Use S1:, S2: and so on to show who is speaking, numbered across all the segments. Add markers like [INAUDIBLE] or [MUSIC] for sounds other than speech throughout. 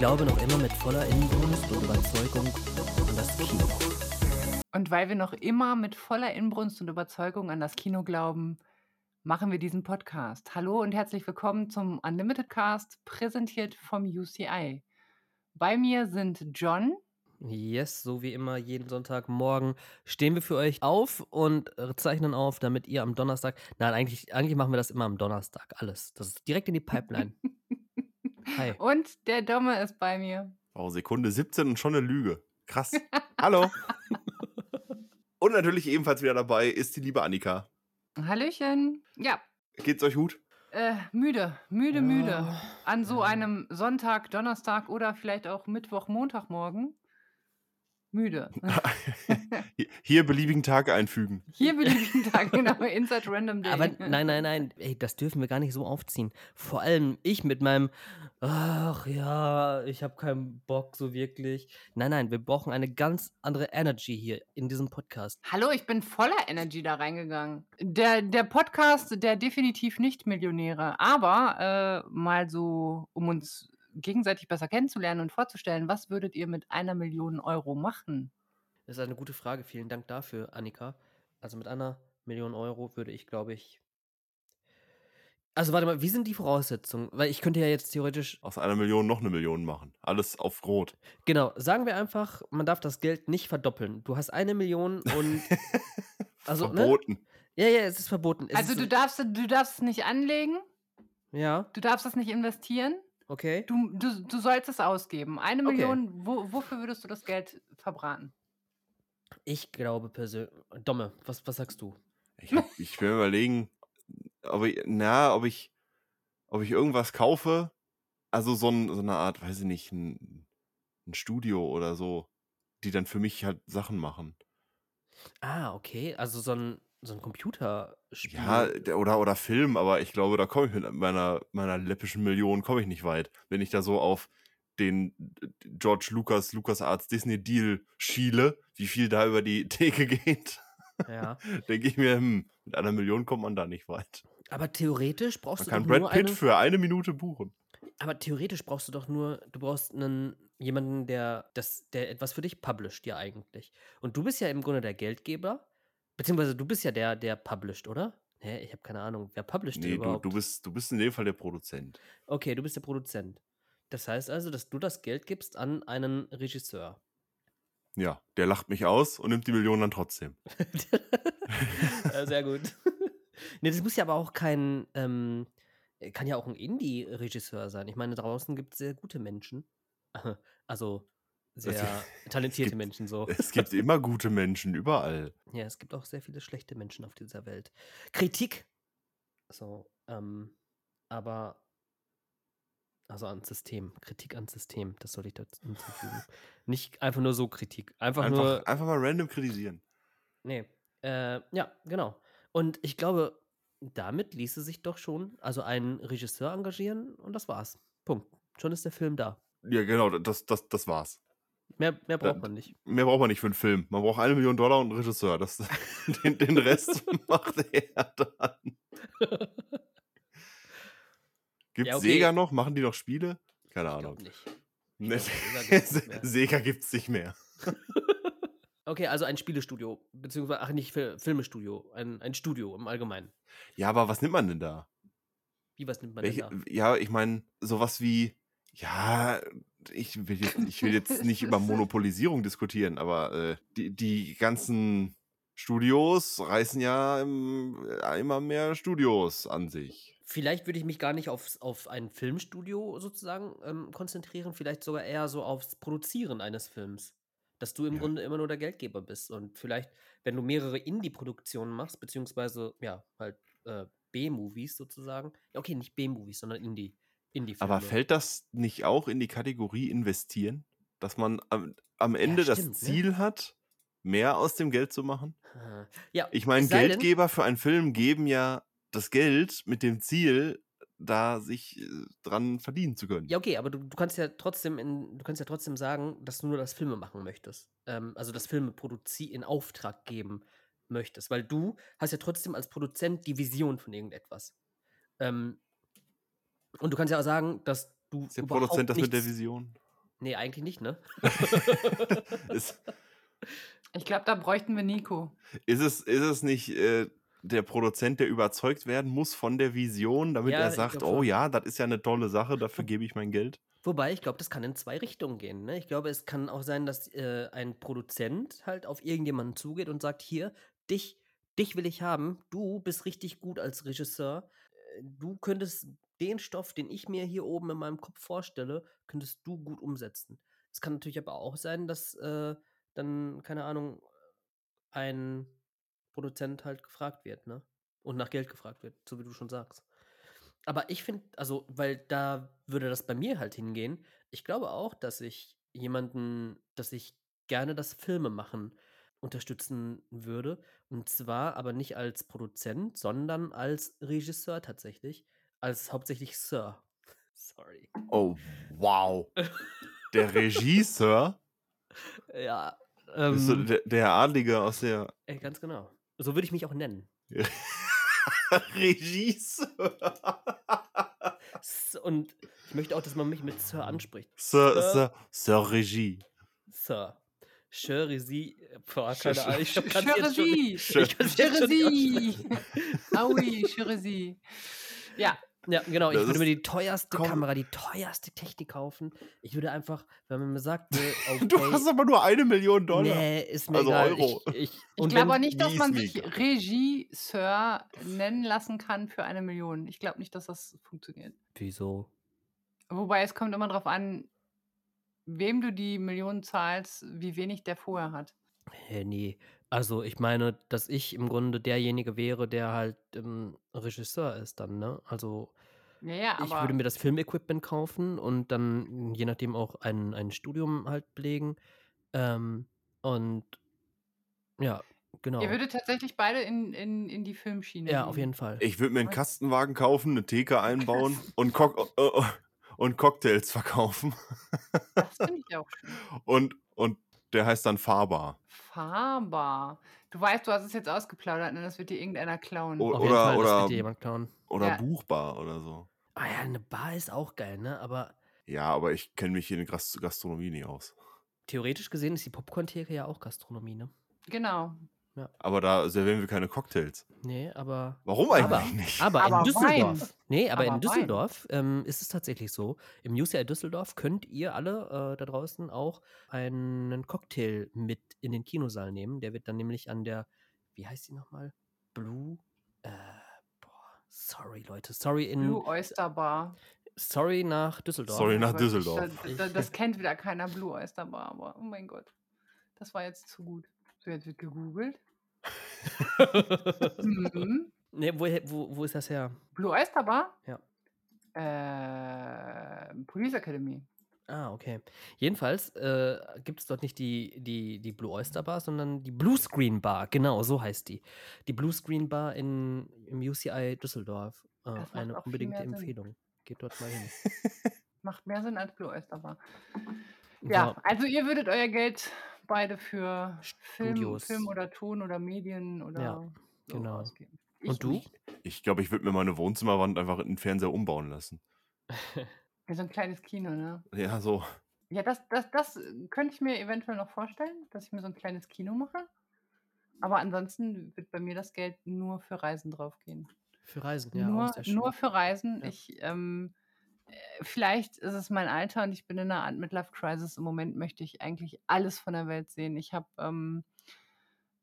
S1: glaube noch immer mit voller Inbrunst und Überzeugung an das Kino.
S2: Und weil wir noch immer mit voller Inbrunst und Überzeugung an das Kino glauben, machen wir diesen Podcast. Hallo und herzlich willkommen zum Unlimited Cast, präsentiert vom UCI. Bei mir sind John.
S1: Yes, so wie immer, jeden Sonntagmorgen stehen wir für euch auf und zeichnen auf, damit ihr am Donnerstag. Nein, eigentlich, eigentlich machen wir das immer am Donnerstag. Alles. Das ist direkt in die Pipeline. [LAUGHS]
S2: Hi. Und der Domme ist bei mir.
S3: Oh, Sekunde 17 und schon eine Lüge. Krass. [LAUGHS] Hallo. und natürlich ebenfalls wieder dabei ist die liebe Annika.
S2: Hallöchen. Ja.
S3: Geht's euch gut?
S2: Äh, müde, müde, ja. müde. An so einem Sonntag, Donnerstag oder vielleicht auch Mittwoch, Montagmorgen müde. [LAUGHS]
S3: Hier beliebigen Tag einfügen.
S2: Hier [LAUGHS] beliebigen Tag, genau, Inside Random Day.
S1: Aber nein, nein, nein, ey, das dürfen wir gar nicht so aufziehen. Vor allem ich mit meinem, ach ja, ich habe keinen Bock so wirklich. Nein, nein, wir brauchen eine ganz andere Energy hier in diesem Podcast.
S2: Hallo, ich bin voller Energy da reingegangen. Der, der Podcast, der definitiv nicht Millionäre, aber äh, mal so, um uns gegenseitig besser kennenzulernen und vorzustellen, was würdet ihr mit einer Million Euro machen?
S1: Das ist eine gute Frage. Vielen Dank dafür, Annika. Also mit einer Million Euro würde ich, glaube ich. Also warte mal, wie sind die Voraussetzungen? Weil ich könnte ja jetzt theoretisch.
S3: Aus einer Million noch eine Million machen. Alles auf Rot.
S1: Genau, sagen wir einfach, man darf das Geld nicht verdoppeln. Du hast eine Million und. [LAUGHS]
S3: Also, ne? verboten. Ne?
S1: Ja, ja, es ist verboten. Es
S2: also
S1: ist
S2: du darfst, du darfst es nicht anlegen.
S1: Ja.
S2: Du darfst das nicht investieren.
S1: Okay.
S2: Du, du, du sollst es ausgeben. Eine okay. Million, wo, wofür würdest du das Geld verbraten?
S1: Ich glaube persönlich. Domme, was, was sagst du?
S3: Ich, ich will überlegen, ob ich, na, ob ich, ob ich irgendwas kaufe. Also so, ein, so eine Art, weiß ich nicht, ein, ein Studio oder so, die dann für mich halt Sachen machen.
S1: Ah, okay. Also so ein, so ein Computerspiel.
S3: Ja, oder, oder Film, aber ich glaube, da komme ich mit meiner, meiner läppischen Million komme ich nicht weit. Wenn ich da so auf den George Lucas, Lucas Arts Disney Deal schiele, wie viel da über die [LAUGHS] Theke geht,
S1: ja. [LAUGHS]
S3: denke ich mir, hm, mit einer Million kommt man da nicht weit.
S1: Aber theoretisch brauchst
S3: man
S1: du
S3: kann Brad Pitt
S1: eine...
S3: für eine Minute buchen.
S1: Aber theoretisch brauchst du doch nur, du brauchst einen jemanden, der das, der etwas für dich publisht, ja eigentlich. Und du bist ja im Grunde der Geldgeber Beziehungsweise du bist ja der, der published, oder? Hä, ich habe keine Ahnung. Wer published
S3: nee,
S1: überhaupt?
S3: Du, du, bist, du bist in dem Fall der Produzent.
S1: Okay, du bist der Produzent. Das heißt also, dass du das Geld gibst an einen Regisseur.
S3: Ja, der lacht mich aus und nimmt die Millionen dann trotzdem. [LAUGHS]
S1: ja, sehr gut. [LAUGHS] nee, das muss ja aber auch kein, ähm, kann ja auch ein Indie-Regisseur sein. Ich meine, draußen gibt es sehr gute Menschen. [LAUGHS] Also sehr talentierte
S3: gibt,
S1: Menschen so.
S3: Es gibt immer gute Menschen, überall.
S1: Ja, es gibt auch sehr viele schlechte Menschen auf dieser Welt. Kritik. So, ähm, aber also ans System, Kritik ans System, das soll ich dazu hinzufügen. [LAUGHS] Nicht einfach nur so Kritik. Einfach,
S3: einfach,
S1: nur.
S3: Einfach mal random kritisieren.
S1: Nee. Äh, ja, genau. Und ich glaube, damit ließe sich doch schon, also einen Regisseur engagieren und das war's. Punkt. Schon ist der Film da.
S3: Ja, genau, das, das, das war's.
S1: Mehr, mehr braucht man nicht.
S3: Mehr braucht man nicht für einen Film. Man braucht eine Million Dollar und einen Regisseur. Das, [LAUGHS] den, den Rest [LAUGHS] macht er dann. [LAUGHS] Gibt ja, okay. Sega noch? Machen die noch Spiele? Keine Ahnung.
S1: Nicht.
S3: Sega, Sega gibt's nicht mehr.
S1: Okay, also ein Spielestudio, beziehungsweise, ach, nicht Filmestudio, ein, ein Studio im Allgemeinen.
S3: Ja, aber was nimmt man denn da?
S1: Wie, was nimmt man
S3: Welche,
S1: denn da?
S3: Ja, ich meine, sowas wie, ja, ich will jetzt, ich will jetzt nicht über [LAUGHS] Monopolisierung diskutieren, aber äh, die, die ganzen Studios reißen ja im, äh, immer mehr Studios an sich.
S1: Vielleicht würde ich mich gar nicht auf, auf ein Filmstudio sozusagen ähm, konzentrieren, vielleicht sogar eher so aufs Produzieren eines Films. Dass du im ja. Grunde immer nur der Geldgeber bist. Und vielleicht, wenn du mehrere Indie-Produktionen machst, beziehungsweise, ja, halt äh, B-Movies sozusagen. Okay, nicht B-Movies, sondern Indie.
S3: Aber fällt das nicht auch in die Kategorie investieren? Dass man am, am Ende ja, stimmt, das ne? Ziel ne? hat, mehr aus dem Geld zu machen?
S1: Ja,
S3: ich meine, Geldgeber für einen Film geben ja das Geld mit dem Ziel, da sich äh, dran verdienen zu können.
S1: Ja, okay, aber du, du kannst ja trotzdem in, du kannst ja trotzdem sagen, dass du nur das Filme machen möchtest. Ähm, also das Filme produzieren in Auftrag geben möchtest. Weil du hast ja trotzdem als Produzent die Vision von irgendetwas. Ähm, und du kannst ja auch sagen, dass du.
S3: Ist der Produzent das mit der Vision?
S1: Nee, eigentlich nicht, ne? [LAUGHS]
S2: Ich glaube, da bräuchten wir Nico.
S3: ist, es, ist es nicht äh, der Produzent, der überzeugt werden muss von der Vision, damit
S1: Ja,
S3: er sagt,
S1: glaub
S3: oh ja, das ist ja eine tolle Sache, dafür gebe ich mein Geld?
S1: Wobei, ich glaube, das kann in zwei Richtungen gehen. Ne? Ich glaube, es kann auch sein, dass äh, ein Produzent halt auf irgendjemanden zugeht und sagt, hier, dich, dich will ich haben, du bist richtig gut als Regisseur, äh, du könntest den Stoff, den ich mir hier oben in meinem Kopf vorstelle, könntest du gut umsetzen. Es kann natürlich aber auch sein, dass äh, dann, keine Ahnung, ein Produzent halt gefragt wird, ne? Und nach Geld gefragt wird, so wie du schon sagst. Aber ich finde, also, weil da würde das bei mir halt hingehen. Ich glaube auch, dass ich jemanden, dass ich gerne das Filme machen unterstützen würde. Und zwar aber nicht als Produzent, sondern als Regisseur tatsächlich. Als hauptsächlich Sir. [LAUGHS] Sorry.
S3: Oh, wow. [LAUGHS] Der Regisseur,
S1: Ja.
S3: ist so
S1: Ähm,
S3: der, der Adlige aus der
S1: ey, ganz genau. So würde ich mich auch nennen. [LAUGHS]
S3: Regisseur.
S1: Und ich möchte auch, dass man mich mit Sir anspricht.
S3: Sir,
S1: Sir.
S3: Sir, Sir Regie.
S1: Sir. Cherisy. Boah, keine
S3: sch-
S1: Ahnung. Ich kann's jetzt schon nicht- aussprechen.
S2: Aui, Cherisy. Ja,
S1: Ja, genau. Ich
S3: Das
S1: würde mir die teuerste
S3: komm.
S1: Kamera, die teuerste Technik kaufen. Ich würde einfach, wenn man mir sagt, äh, [LAUGHS] okay,
S3: Du hast aber nur eine Million Dollar.
S1: nee, ist mir
S3: Also
S1: egal.
S3: Euro.
S1: Ich, ich, [LAUGHS]
S2: ich glaube auch nicht, dass man sich. Regisseur nennen lassen kann für eine Million. Ich glaube nicht, dass das funktioniert.
S1: Wieso?
S2: Wobei es kommt immer darauf an, wem du die Millionen zahlst, wie wenig der vorher hat.
S1: Hä, nee. Also ich meine, dass ich im Grunde derjenige wäre, der halt ähm, Regisseur ist dann, ne? Also
S2: Ja, ja,
S1: ich würde mir das Filmequipment kaufen und dann je nachdem auch ein, ein Studium halt belegen. Ähm, und ja, genau.
S2: ihr würdet tatsächlich beide in, in, in die Filmschiene
S1: Ja,
S2: gehen.
S1: auf jeden Fall.
S3: Ich würde mir einen Kastenwagen kaufen, eine Theke [LAUGHS] einbauen und, Cock äh, äh, und Cocktails verkaufen.
S2: Das [LAUGHS] finde ich auch schön.
S3: Und, und der heißt dann Fahrbar.
S2: Fahrbar. Du weißt, du hast es jetzt ausgeplaudert, ne? Das wird dir irgendeiner klauen.
S3: Oh.
S1: auf jeden
S3: oder-
S1: Fall, das
S3: oder-
S1: wird dir jemand klauen.
S3: Oder
S2: Ja.
S3: Buchbar oder so.
S1: Ah ja, eine Bar ist auch geil, ne? Aber
S3: Ja, aber ich kenne mich hier in Gast Gastronomie nicht aus.
S1: theoretisch gesehen ist die Popcorn-Theke ja auch Gastronomie, ne?
S2: Genau.
S3: Aber da servieren wir keine Cocktails.
S1: Nee, aber.
S3: Warum eigentlich
S1: Aber,
S3: nicht?
S1: aber,
S2: Aber
S1: in Düsseldorf.
S2: Wein.
S1: Nee, aber,
S2: Aber
S1: in. Düsseldorf ähm, ist es tatsächlich so. Im UCI Düsseldorf könnt ihr alle äh, da draußen auch einen Cocktail mit in den Kinosaal nehmen. Der wird dann nämlich an der, wie heißt die nochmal? Blue. Äh, boah, sorry, Leute. Sorry in.
S2: Blue Oyster Bar.
S1: Sorry nach Düsseldorf.
S3: Sorry nach Düsseldorf.
S2: Das, das, das kennt wieder keiner Blue Oyster Bar, aber oh mein Gott. Das war jetzt zu gut. So, jetzt wird gegoogelt. [LAUGHS] Mhm.
S1: nee, wo, wo, wo ist das her?
S2: Blue Oyster Bar?
S1: Ja.
S2: Äh, Police Academy.
S1: Ah, okay. Jedenfalls äh, gibt es dort nicht die, die, die Blue Oyster Bar, sondern die Blue Screen Bar. Genau, so heißt die. Die Blue Screen Bar in, im UCI Düsseldorf. Äh, eine unbedingte
S2: mehr Sinn.
S1: Empfehlung. Geht dort mal hin. [LAUGHS]
S2: Macht mehr Sinn als Blue Oyster Bar. Ja, also ihr würdet euer Geld beide für Film,
S1: Studios.
S2: Film oder Ton oder Medien oder so
S1: genau.
S2: ausgeben.
S1: Und du?
S2: Nicht.
S3: Ich glaube, ich würde mir meine Wohnzimmerwand einfach in den Fernseher umbauen lassen. [LAUGHS]
S2: Ja, so ein kleines Kino, ne?
S3: Ja, so.
S2: Ja, das, das, das äh, könnte ich mir eventuell noch vorstellen, dass ich mir so ein kleines Kino mache. Aber ansonsten wird bei mir das Geld nur für Reisen draufgehen.
S1: Für Reisen, ja.
S2: nur,
S1: auch sehr schön.
S2: nur für Reisen.
S1: Ja.
S2: Ich, ähm, äh, vielleicht ist es mein Alter und ich bin in einer Art Midlife Crisis. Im Moment möchte ich eigentlich alles von der Welt sehen. Ich habe, ähm,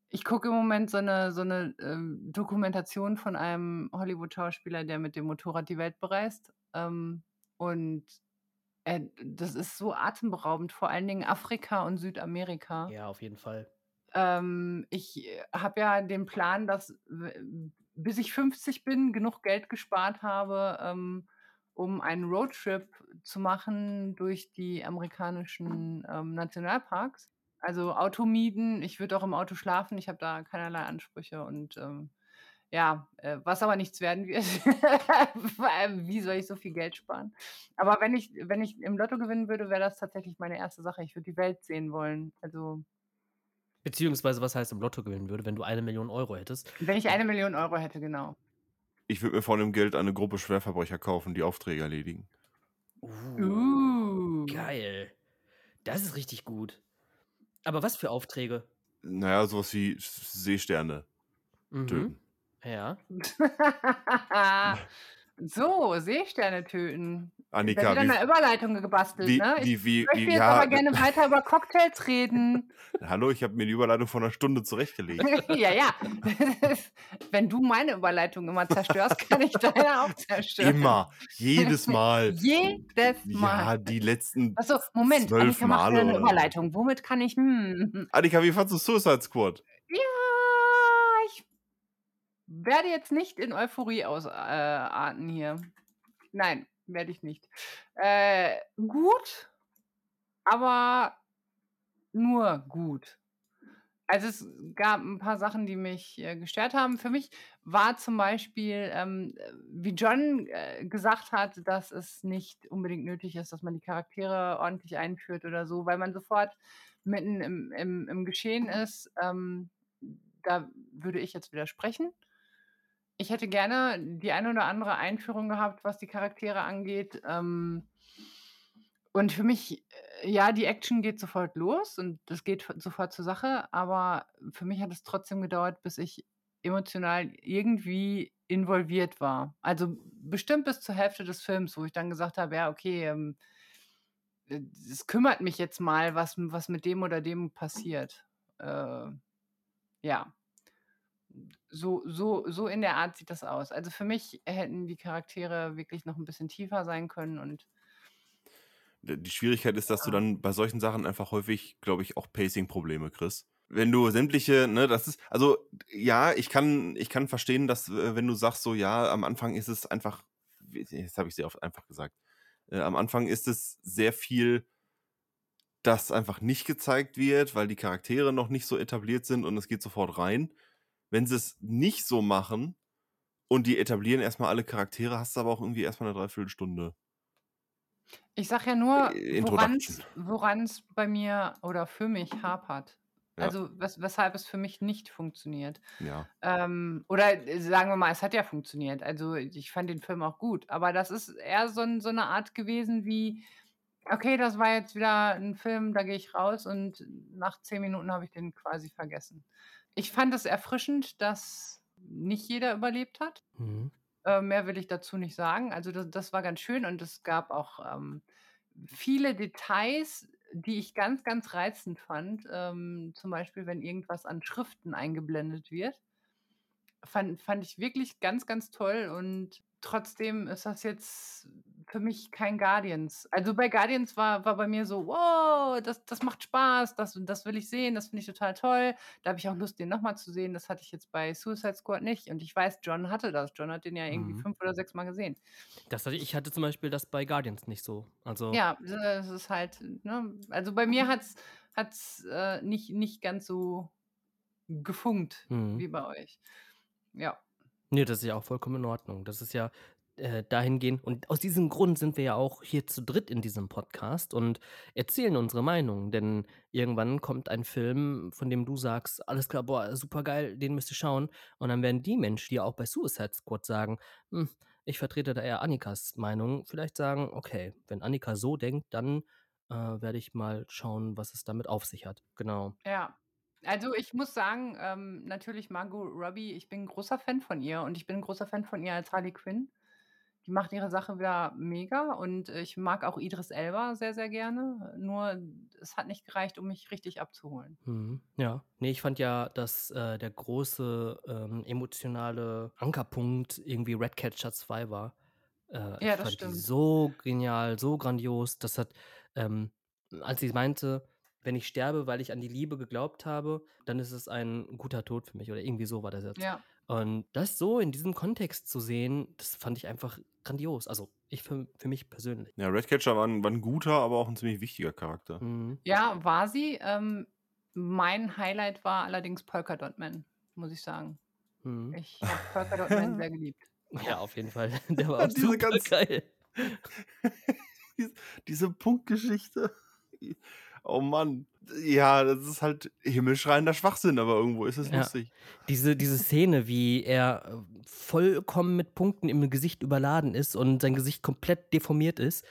S2: ich gucke im Moment so eine, so eine ähm, Dokumentation von einem Hollywood-Schauspieler, der mit dem Motorrad die Welt bereist. Ähm, und äh, das ist so atemberaubend, vor allen Dingen Afrika und Südamerika.
S1: Ja, auf jeden Fall.
S2: Ähm, ich habe ja den Plan, dass bis ich 50 bin, genug Geld gespart habe, ähm, um einen Roadtrip zu machen durch die amerikanischen ähm, Nationalparks. Also Auto mieten, ich würde auch im Auto schlafen, ich habe da keinerlei Ansprüche und ähm, ja, äh, was aber nichts werden wird. [LAUGHS] Wie soll ich so viel Geld sparen? Aber wenn ich, wenn ich im Lotto gewinnen würde, wäre das tatsächlich meine erste Sache. Ich würde die Welt sehen wollen. Also
S1: Beziehungsweise, was heißt im Lotto gewinnen würde, wenn du eine Million Euro hättest?
S2: Wenn ich eine Million Euro hätte, genau.
S3: Ich würde mir von dem Geld eine Gruppe Schwerverbrecher kaufen, die Aufträge erledigen.
S1: Uh,
S2: Uh.
S1: Geil. Das ist richtig gut. Aber was für Aufträge?
S3: Naja, sowas wie Seesterne
S1: Mhm.
S3: töten.
S1: Ja. [LAUGHS]
S2: so, Seesterne töten.
S3: Annika,
S2: wieder
S3: wie,
S2: eine Überleitung gebastelt,
S3: wie,
S2: ne? Ich
S3: wie, wie,
S2: möchte
S3: wie,
S2: jetzt
S3: ja,
S2: aber gerne weiter über Cocktails reden. [LAUGHS]
S3: hallo, ich habe mir die Überleitung von einer Stunde zurechtgelegt. [LAUGHS]
S2: ja, ja. [LAUGHS] Wenn du meine Überleitung immer zerstörst, kann ich deine auch zerstören.
S3: Immer, jedes Mal.
S2: Jedes Mal.
S3: Ja, die letzten.
S2: Achso, Moment,
S3: zwölf
S2: Annika macht
S3: Male
S2: wieder eine. Überleitung. Womit kann ich. Hm,
S3: Annika, wie fandst du Suicide Squad?
S2: ja, ich werde jetzt nicht in Euphorie ausarten hier. Nein, werde ich nicht. Äh, gut, aber nur gut. Also es gab ein paar Sachen, die mich äh, gestört haben. Für mich war zum Beispiel, ähm, äh, wie John äh, gesagt hat, dass es nicht unbedingt nötig ist, dass man die Charaktere ordentlich einführt oder so, weil man sofort mitten im, im, im Geschehen ist. Ähm, da würde ich jetzt widersprechen. Ich hätte gerne die eine oder andere Einführung gehabt, was die Charaktere angeht. Ähm, und für mich, äh, ja, die Action geht sofort los und das geht sofort zur Sache, aber für mich hat es trotzdem gedauert, bis ich emotional irgendwie involviert war. Also bestimmt bis zur Hälfte des Films, wo ich dann gesagt habe, ja, okay, ähm, äh, es kümmert mich jetzt mal, was, was mit dem oder dem passiert. Äh, ja, so, so, so in der Art sieht das aus. Also für mich hätten die Charaktere wirklich noch ein bisschen tiefer sein können und
S3: Die Schwierigkeit ist, dass du
S2: Ja.
S3: dann bei solchen Sachen einfach häufig, glaube ich, auch Pacing-Probleme kriegst. Wenn du sämtliche, ne, das ist, also ja, ich kann, ich kann verstehen, dass, äh, wenn du sagst, so ja, am Anfang ist es einfach, jetzt habe ich sehr oft einfach gesagt, äh, am Anfang ist es sehr viel, das einfach nicht gezeigt wird, weil die Charaktere noch nicht so etabliert sind und es geht sofort rein. Wenn sie es nicht so machen und die etablieren erstmal alle Charaktere, hast du aber auch irgendwie erstmal eine Dreiviertelstunde.
S2: Ich sag ja nur,
S3: Äh, Introduction.
S2: woran's bei mir oder für mich hapert.
S3: Ja.
S2: Also, wes weshalb es für mich nicht funktioniert.
S3: Ja.
S2: Ähm, oder äh, sagen wir mal, es hat ja funktioniert. Also, ich fand den Film auch gut, aber das ist eher so 'n so 'ne Art gewesen wie: „Okay, das war jetzt wieder 'n Film, da gehe ich raus und nach 10 Minuten habe ich den quasi vergessen.“ Ich fand es erfrischend, dass nicht jeder überlebt hat.
S1: Mhm.
S2: Äh, mehr will ich dazu nicht sagen. Also, das das war ganz schön und es gab auch, ähm, viele Details, die ich ganz, ganz reizend fand. Ähm, zum Beispiel, wenn irgendwas an Schriften eingeblendet wird. Fand fand ich wirklich ganz, ganz toll und trotzdem ist das jetzt für mich kein Guardians. Also, bei Guardians war war bei mir so: „Wow, das das macht Spaß, das das will ich sehen, das finde ich total toll. Da habe ich auch Lust, den noch mal zu sehen.“ Das hatte ich jetzt bei Suicide Squad nicht und ich weiß, John hatte das. John hat den ja irgendwie
S1: Mhm.
S2: 5 oder 6 Mal gesehen.
S1: Das hatte ich hatte zum Beispiel das bei Guardians nicht so. Also
S2: Ja, es ist halt, ne also, bei mir hat's hat's, äh, nicht nicht ganz so gefunkt
S1: Mhm.
S2: wie bei euch. Ja.
S1: Ne, das ist ja auch vollkommen in Ordnung. Das ist ja, äh, dahingehend und aus diesem Grund sind wir ja auch hier zu dritt in diesem Podcast und erzählen unsere Meinung, denn irgendwann kommt ein Film, von dem du sagst: „Alles klar, boah, supergeil, den müsst ihr schauen.“ Und dann werden die Menschen, die ja auch bei Suicide Squad sagen: „Hm, ich vertrete da eher Annikas Meinung“, vielleicht sagen: „Okay, wenn Annika so denkt, dann, äh, werde ich mal schauen, was es damit auf sich hat.“ Genau.
S2: Ja. Also, ich muss sagen, ähm, natürlich Margot Robbie, ich bin 'n großer Fan von ihr und ich bin 'n großer Fan von ihr als Harley Quinn. Die macht ihre Sache wieder mega und ich mag auch Idris Elba sehr, sehr gerne. Nur es hat nicht gereicht, um mich richtig abzuholen.
S1: Mhm, ja. Ne, ich fand ja, dass, äh, der große, ähm, emotionale Ankerpunkt irgendwie Ratcatcher 2 war. Äh, ich
S2: Ja, das
S1: fand die
S2: stimmt.
S1: so genial, so grandios. Das hat, ähm als sie meinte: „Wenn ich sterbe, weil ich an die Liebe geglaubt habe, dann ist es ein guter Tod für mich“, oder irgendwie so war der Satz.
S2: Ja.
S1: Und das so in diesem Kontext zu sehen, das fand ich einfach grandios. Also, ich für für mich persönlich.
S3: Ja, Redcatcher war 'n war 'n guter, aber auch 'n ziemlich wichtiger Charakter.
S1: Mhm.
S2: Ja, war sie. Ähm, mein Highlight war allerdings Polka Dot Man, muss ich sagen.
S1: Mhm.
S2: Ich habe Polka Dot Man sehr geliebt. [LAUGHS]
S1: Ja, auf jeden Fall. [LAUGHS] Der war auch
S3: Diese ganz
S1: supergeil. [LAUGHS]
S3: Dies diese Punktgeschichte. Oh Mann. Ja, das ist halt himmelschreiender Schwachsinn, aber irgendwo ist es
S1: Ja.
S3: lustig.
S1: Diese diese Szene, wie er, äh, vollkommen mit Punkten im Gesicht überladen ist und sein Gesicht komplett deformiert ist.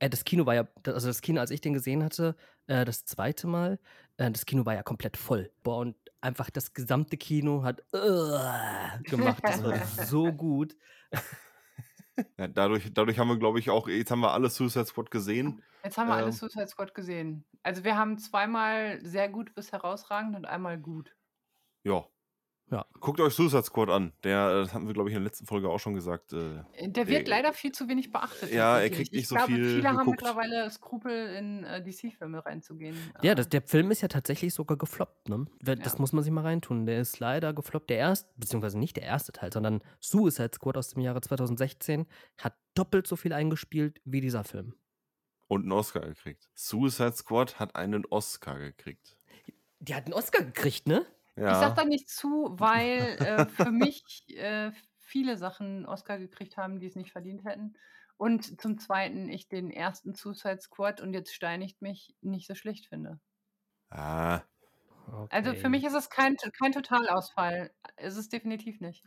S1: Äh, das Kino war ja, also das Kino, als ich den gesehen hatte, äh, das zweite Mal, das Kino war ja komplett voll. Boah, und einfach das gesamte Kino hat äh, gemacht. Das war [LAUGHS] so gut. [LAUGHS]
S3: Ja, dadurch, dadurch haben wir, glaube ich, auch, jetzt haben wir alle Suicide Squad gesehen.
S2: Jetzt haben wir alle
S3: Ähm.
S2: Suicide Squad gesehen. Also wir haben zweimal sehr gut bis herausragend und einmal gut.
S3: Ja.
S1: Ja.
S3: Guckt euch Suicide Squad an. Der, äh, das haben wir, glaube ich, in der letzten Folge auch schon gesagt. Äh,
S2: Der wird
S3: Äh,
S2: leider viel zu wenig beachtet.
S3: ja, er kriegt nicht
S2: ich
S3: so
S2: glaube,
S3: viel
S2: Viele haben
S3: geguckt.
S2: mittlerweile Skrupel, in äh, DC-Filme reinzugehen.
S1: Ja,
S2: Äh,
S1: das, der Film ist ja tatsächlich sogar gefloppt, ne? Das
S2: Ja.
S1: muss man sich mal reintun. Der ist leider gefloppt. Der erste, beziehungsweise nicht der erste Teil, sondern Suicide Squad aus dem Jahre 2016 hat doppelt so viel eingespielt wie dieser Film.
S3: und einen Oscar gekriegt. Suicide Squad hat einen Oscar gekriegt.
S1: Die hat einen Oscar gekriegt, ne?
S3: Ja.
S2: Ich sag da nicht zu, weil äh, für mich äh, viele Sachen Oscar gekriegt haben, die es nicht verdient hätten. Und zum Zweiten, ich den ersten Suicide Squad und jetzt steinigt mich nicht so schlecht finde.
S3: ah,
S2: Also für
S1: Okay.
S2: mich ist es kein, kein Totalausfall. Ist es definitiv nicht.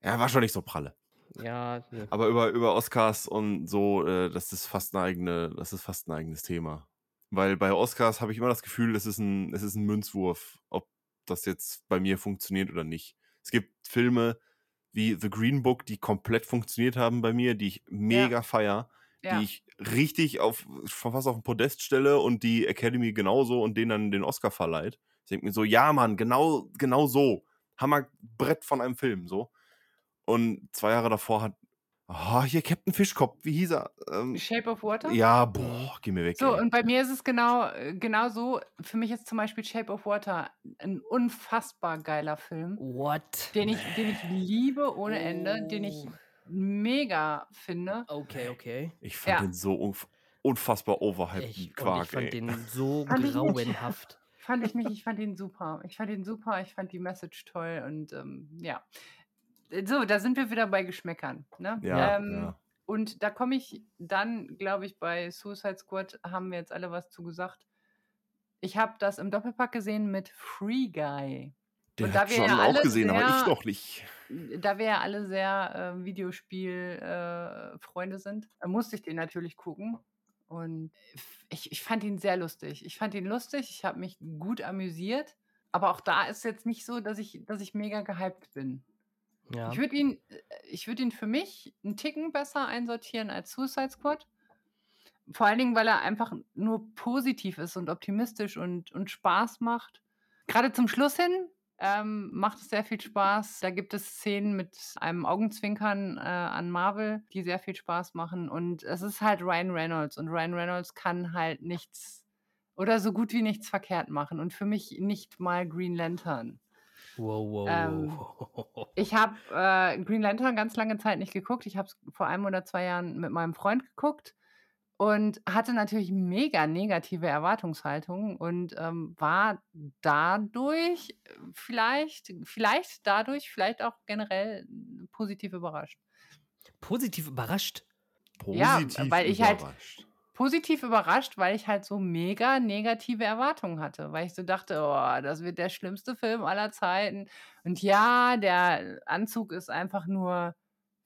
S3: er war schon nicht so pralle.
S1: Ja, nee.
S3: Aber über, über Oscars und so, äh, das ist fast eine eigene, das ist fast ein eigenes Thema. Weil bei Oscars habe ich immer das Gefühl, es ist ein, es ist ein Münzwurf, ob das jetzt bei mir funktioniert oder nicht. Es gibt Filme wie The Green Book, die komplett funktioniert haben bei mir, die ich mega feier,
S2: Ja.
S3: die ich richtig auf, fast auf den Podest stelle und die Academy genauso und denen dann den Oscar verleiht. Ich denke mir so, ja, Mann, genau, genau so. Hammerbrett von einem Film, so. Und zwei Jahre davor hat, ah, hier Captain Fischkopf, wie hieß er? Ähm,
S2: Shape of Water?
S3: ja, boah, geh mir weg.
S2: So,
S3: ey.
S2: und bei mir ist es genau, äh, genau so. Für mich ist zum Beispiel Shape of Water ein unfassbar geiler Film,
S1: What?
S2: den ich, den ich liebe ohne Ende, den ich
S1: Oh.
S2: mega finde.
S1: Okay, okay.
S3: Ich fand
S2: Ja.
S3: den so unf unfassbar overhyped
S1: Ich, und
S3: Quark,
S1: ich fand
S3: ey.
S1: den so [LAUGHS] grauenhaft.
S2: Fand ich nicht, ich fand ihn super. Ich fand ihn super, ich fand die Message toll und ähm, ja. So, da sind wir wieder bei Geschmäckern. Ne?
S3: Ja,
S2: ähm,
S3: ja.
S2: Und da komme ich dann, glaube ich, bei Suicide Squad haben wir jetzt alle was zu gesagt. Ich habe das im Doppelpack gesehen mit Free Guy.
S3: Den
S2: wir
S3: schon
S2: ja
S3: auch gesehen, aber ich
S2: sehr-
S3: noch nicht.
S2: Da wir ja alle sehr äh, Videospiel-Freunde äh, sind, äh, musste ich den natürlich gucken. Und ich, ich fand ihn sehr lustig. Ich fand ihn lustig, ich habe mich gut amüsiert. Aber auch da ist jetzt nicht so, dass ich, dass ich mega gehypt bin.
S1: Ja.
S2: Ich würde ihn, äh, ich ihn für mich einen Ticken besser einsortieren als Suicide Squad. Vor allen Dingen, weil er einfach nur positiv ist und optimistisch und, und Spaß macht. Gerade zum Schluss hin ähm, macht es sehr viel Spaß. Da gibt es Szenen mit einem Augenzwinkern äh, an Marvel, die sehr viel Spaß machen. Und es ist halt Ryan Reynolds. Und Ryan Reynolds kann halt nichts oder so gut wie nichts verkehrt machen. Und für mich nicht mal Green Lantern.
S1: Wow, wow,
S2: Ähm,
S1: wow. [LAUGHS]
S2: Ich habe äh, Green Lantern ganz lange Zeit nicht geguckt. Ich habe es vor einem oder zwei Jahren mit meinem Freund geguckt und hatte natürlich mega negative Erwartungshaltungen und ähm, war dadurch vielleicht, vielleicht dadurch, vielleicht auch generell positiv überrascht.
S1: Positiv überrascht.
S2: Ja,
S3: Positiv
S2: weil ich halt-
S3: überrascht.
S2: Positiv überrascht, weil ich halt so mega negative Erwartungen hatte, weil ich so dachte, oh, das wird der schlimmste Film aller Zeiten. Und ja, der Anzug ist einfach nur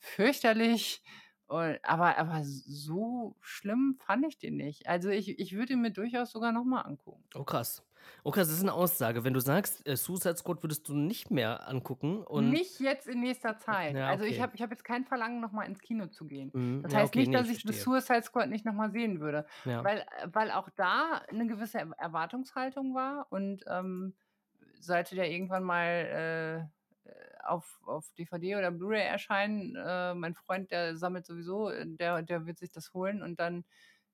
S2: fürchterlich. Und, aber, aber so schlimm fand ich den nicht. Also ich, ich würde ihn mir durchaus sogar nochmal angucken.
S1: Oh krass. Krass, das ist eine Aussage. Wenn du sagst, äh, Suicide Squad würdest du nicht mehr angucken und
S2: nicht jetzt in nächster Zeit.
S1: Ja,
S2: Also ich
S1: okay.
S2: habe ich hab jetzt kein Verlangen, nochmal ins Kino zu gehen.
S1: Mhm,
S2: Das
S1: ja,
S2: heißt
S1: okay,
S2: nicht,
S1: nee,
S2: dass ich The
S1: verstehe.
S2: Suicide Squad nicht nochmal sehen würde.
S1: Ja.
S2: Weil, weil auch da eine gewisse Er- Erwartungshaltung war und ähm, sollte der irgendwann mal äh, äh, auf, auf DVD oder Blu-ray erscheinen, äh, mein Freund, der sammelt sowieso, äh, der, der wird sich das holen und dann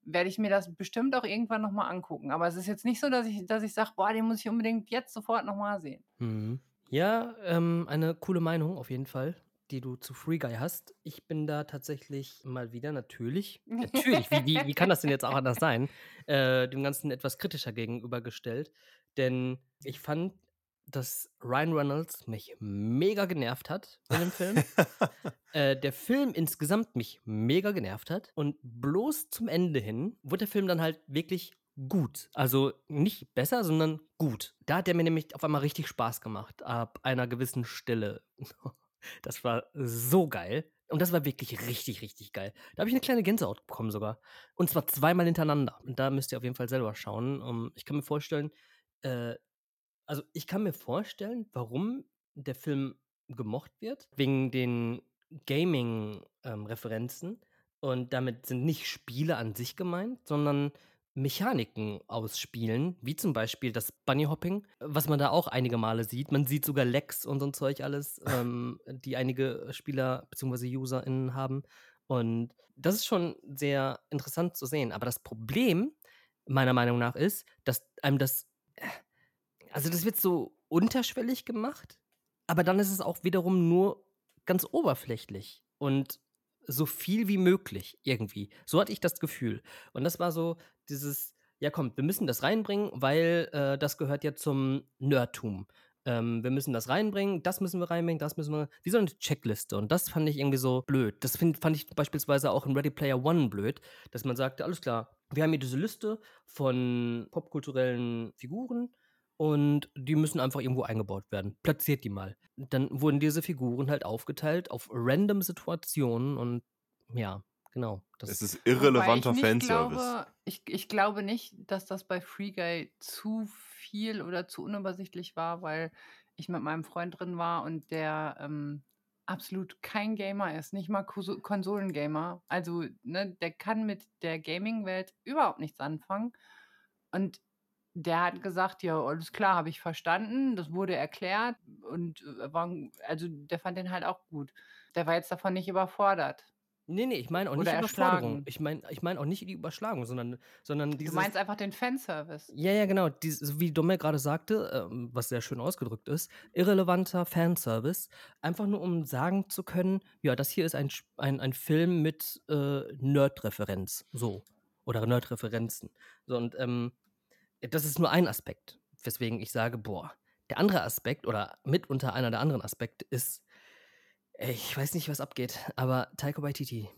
S2: werde ich mir das bestimmt auch irgendwann nochmal angucken. Aber es ist jetzt nicht so, dass ich, dass ich sage, boah, den muss ich unbedingt jetzt sofort nochmal sehen.
S1: Mhm. Ja, ähm, eine coole Meinung auf jeden Fall, die du zu Free Guy hast. Ich bin da tatsächlich mal wieder natürlich, natürlich, wie, wie, wie kann das denn jetzt auch anders sein, [LAUGHS] äh, dem Ganzen etwas kritischer gegenübergestellt. Denn ich fand, dass Ryan Reynolds mich mega genervt hat in dem Film. [LAUGHS] äh, der Film insgesamt mich mega genervt hat. Und bloß zum Ende hin wurde der Film dann halt wirklich gut. Also nicht besser, sondern gut. Da hat der mir nämlich auf einmal richtig Spaß gemacht. Ab einer gewissen Stelle. [LAUGHS] Das war so geil. Und das war wirklich richtig, richtig geil. Da habe ich eine kleine Gänsehaut bekommen sogar. Und zwar zweimal hintereinander. Und da müsst ihr auf jeden Fall selber schauen. Um, ich kann mir vorstellen, äh, also ich kann mir vorstellen, warum der Film gemocht wird. Wegen den Gaming-Referenzen. Ähm, und damit sind nicht Spiele an sich gemeint, sondern Mechaniken ausspielen, wie zum Beispiel das Bunnyhopping, was man da auch einige Male sieht. Man sieht sogar Lecks und so ein Zeug alles, ähm, die einige Spieler bzw. UserInnen haben. Und das ist schon sehr interessant zu sehen. Aber das Problem, meiner Meinung nach, ist, dass einem das. Also, das wird so unterschwellig gemacht, aber dann ist es auch wiederum nur ganz oberflächlich. Und so viel wie möglich irgendwie. So hatte ich das Gefühl. Und das war so dieses, ja komm, wir müssen das reinbringen, weil äh, das gehört ja zum Nerdtum. Ähm, wir müssen das reinbringen, das müssen wir reinbringen, das müssen wir. Wie so eine Checkliste. Und das fand ich irgendwie so blöd. Das find, fand ich beispielsweise auch in Ready Player One blöd, dass man sagte, alles klar, wir haben hier diese Liste von popkulturellen Figuren und die müssen einfach irgendwo eingebaut werden. Platziert die mal. Dann wurden diese Figuren halt aufgeteilt auf random Situationen und ja, genau.
S3: Das es ist irrelevanter
S2: ich
S3: Fanservice.
S2: Glaube, ich, ich glaube nicht, dass das bei Free Guy zu viel oder zu unübersichtlich war, weil ich mit meinem Freund drin war und der ähm, absolut kein Gamer ist, nicht mal Konsolengamer. Also, ne, der kann mit der Gaming-Welt überhaupt nichts anfangen. Und der hat gesagt: „Ja, alles klar, habe ich verstanden.“ Das wurde erklärt und, äh, war also, der fand den halt auch gut. Der war jetzt davon nicht überfordert.
S1: Nee, nee, ich meine auch nicht
S2: Oder
S1: Überforderung.
S2: erschlagen.
S1: Ich meine ich meine auch nicht die Überschlagung, sondern sondern
S2: Du
S1: dieses
S2: meinst einfach den Fanservice.
S1: Ja, ja, genau. Dies so wie Domme gerade sagte, ähm, was sehr schön ausgedrückt ist, irrelevanter Fanservice, einfach nur um sagen zu können: „Ja, das hier ist ein ein ein Film mit, äh, Nerd-Referenz“, so. Oder Nerd-Referenzen. So und, ähm das ist nur ein Aspekt, weswegen ich sage, boah, der andere Aspekt oder mitunter einer der anderen Aspekte ist, ich weiß nicht, was abgeht, aber Taika Waititi.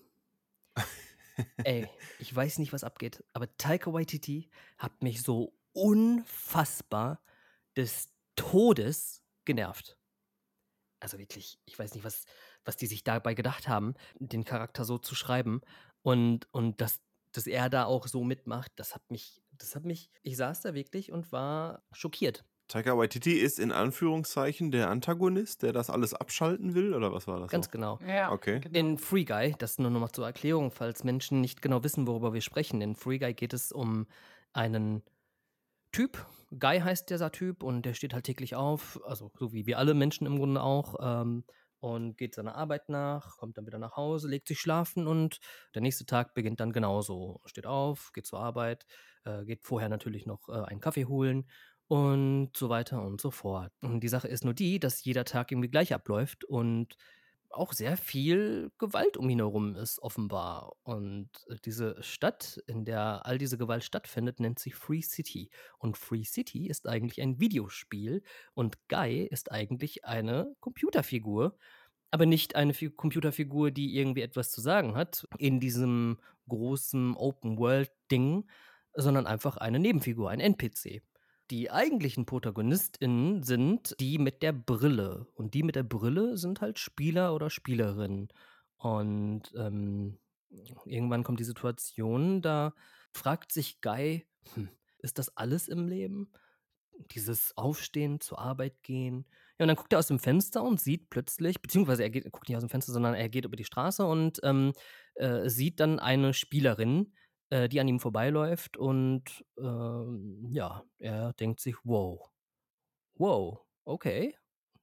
S1: Ey, ich weiß nicht, was abgeht, aber Taika [LAUGHS] Waititi hat mich so unfassbar des Todes genervt. Also wirklich, ich weiß nicht, was, was die sich dabei gedacht haben, den Charakter so zu schreiben und, und dass, dass er da auch so mitmacht, das hat mich das hat mich ich saß da wirklich und war schockiert.
S3: Taika Waititi ist in Anführungszeichen der Antagonist, der das alles abschalten will, oder was war das
S1: Ganz
S3: so?
S1: genau.
S2: Ja,
S3: Okay.
S2: genau.
S1: In Free Guy, das nur noch mal zur Erklärung, falls Menschen nicht genau wissen, worüber wir sprechen. In Free Guy geht es um einen Typ. Guy heißt dieser Typ und der steht halt täglich auf, also so wie wir alle Menschen im Grunde auch, ähm, und geht seiner Arbeit nach, kommt dann wieder nach Hause, legt sich schlafen und der nächste Tag beginnt dann genauso. Steht auf, geht zur Arbeit, äh, geht vorher natürlich noch äh, einen Kaffee holen und so weiter und so fort. Und die Sache ist nur die, dass jeder Tag irgendwie gleich abläuft und auch sehr viel Gewalt um ihn herum ist, offenbar. Und äh, diese Stadt, in der all diese Gewalt stattfindet, nennt sich Free City. Und Free City ist eigentlich ein Videospiel und Guy ist eigentlich eine Computerfigur, aber nicht eine Fi Computerfigur, die irgendwie etwas zu sagen hat in diesem großen Open-World-Ding, sondern einfach eine Nebenfigur, ein NPC. Die eigentlichen ProtagonistInnen sind die mit der Brille. Und die mit der Brille sind halt Spieler oder Spielerinnen. Und ähm, irgendwann kommt die Situation, da fragt sich Guy, hm, ist das alles im Leben? Dieses Aufstehen, zur Arbeit gehen. Ja, und dann guckt er aus dem Fenster und sieht plötzlich, beziehungsweise er geht, guckt nicht aus dem Fenster, sondern er geht über die Straße und ähm, äh, sieht dann eine Spielerin, äh, die an ihm vorbeiläuft und ähm, ja, er denkt sich, wow, wow, okay,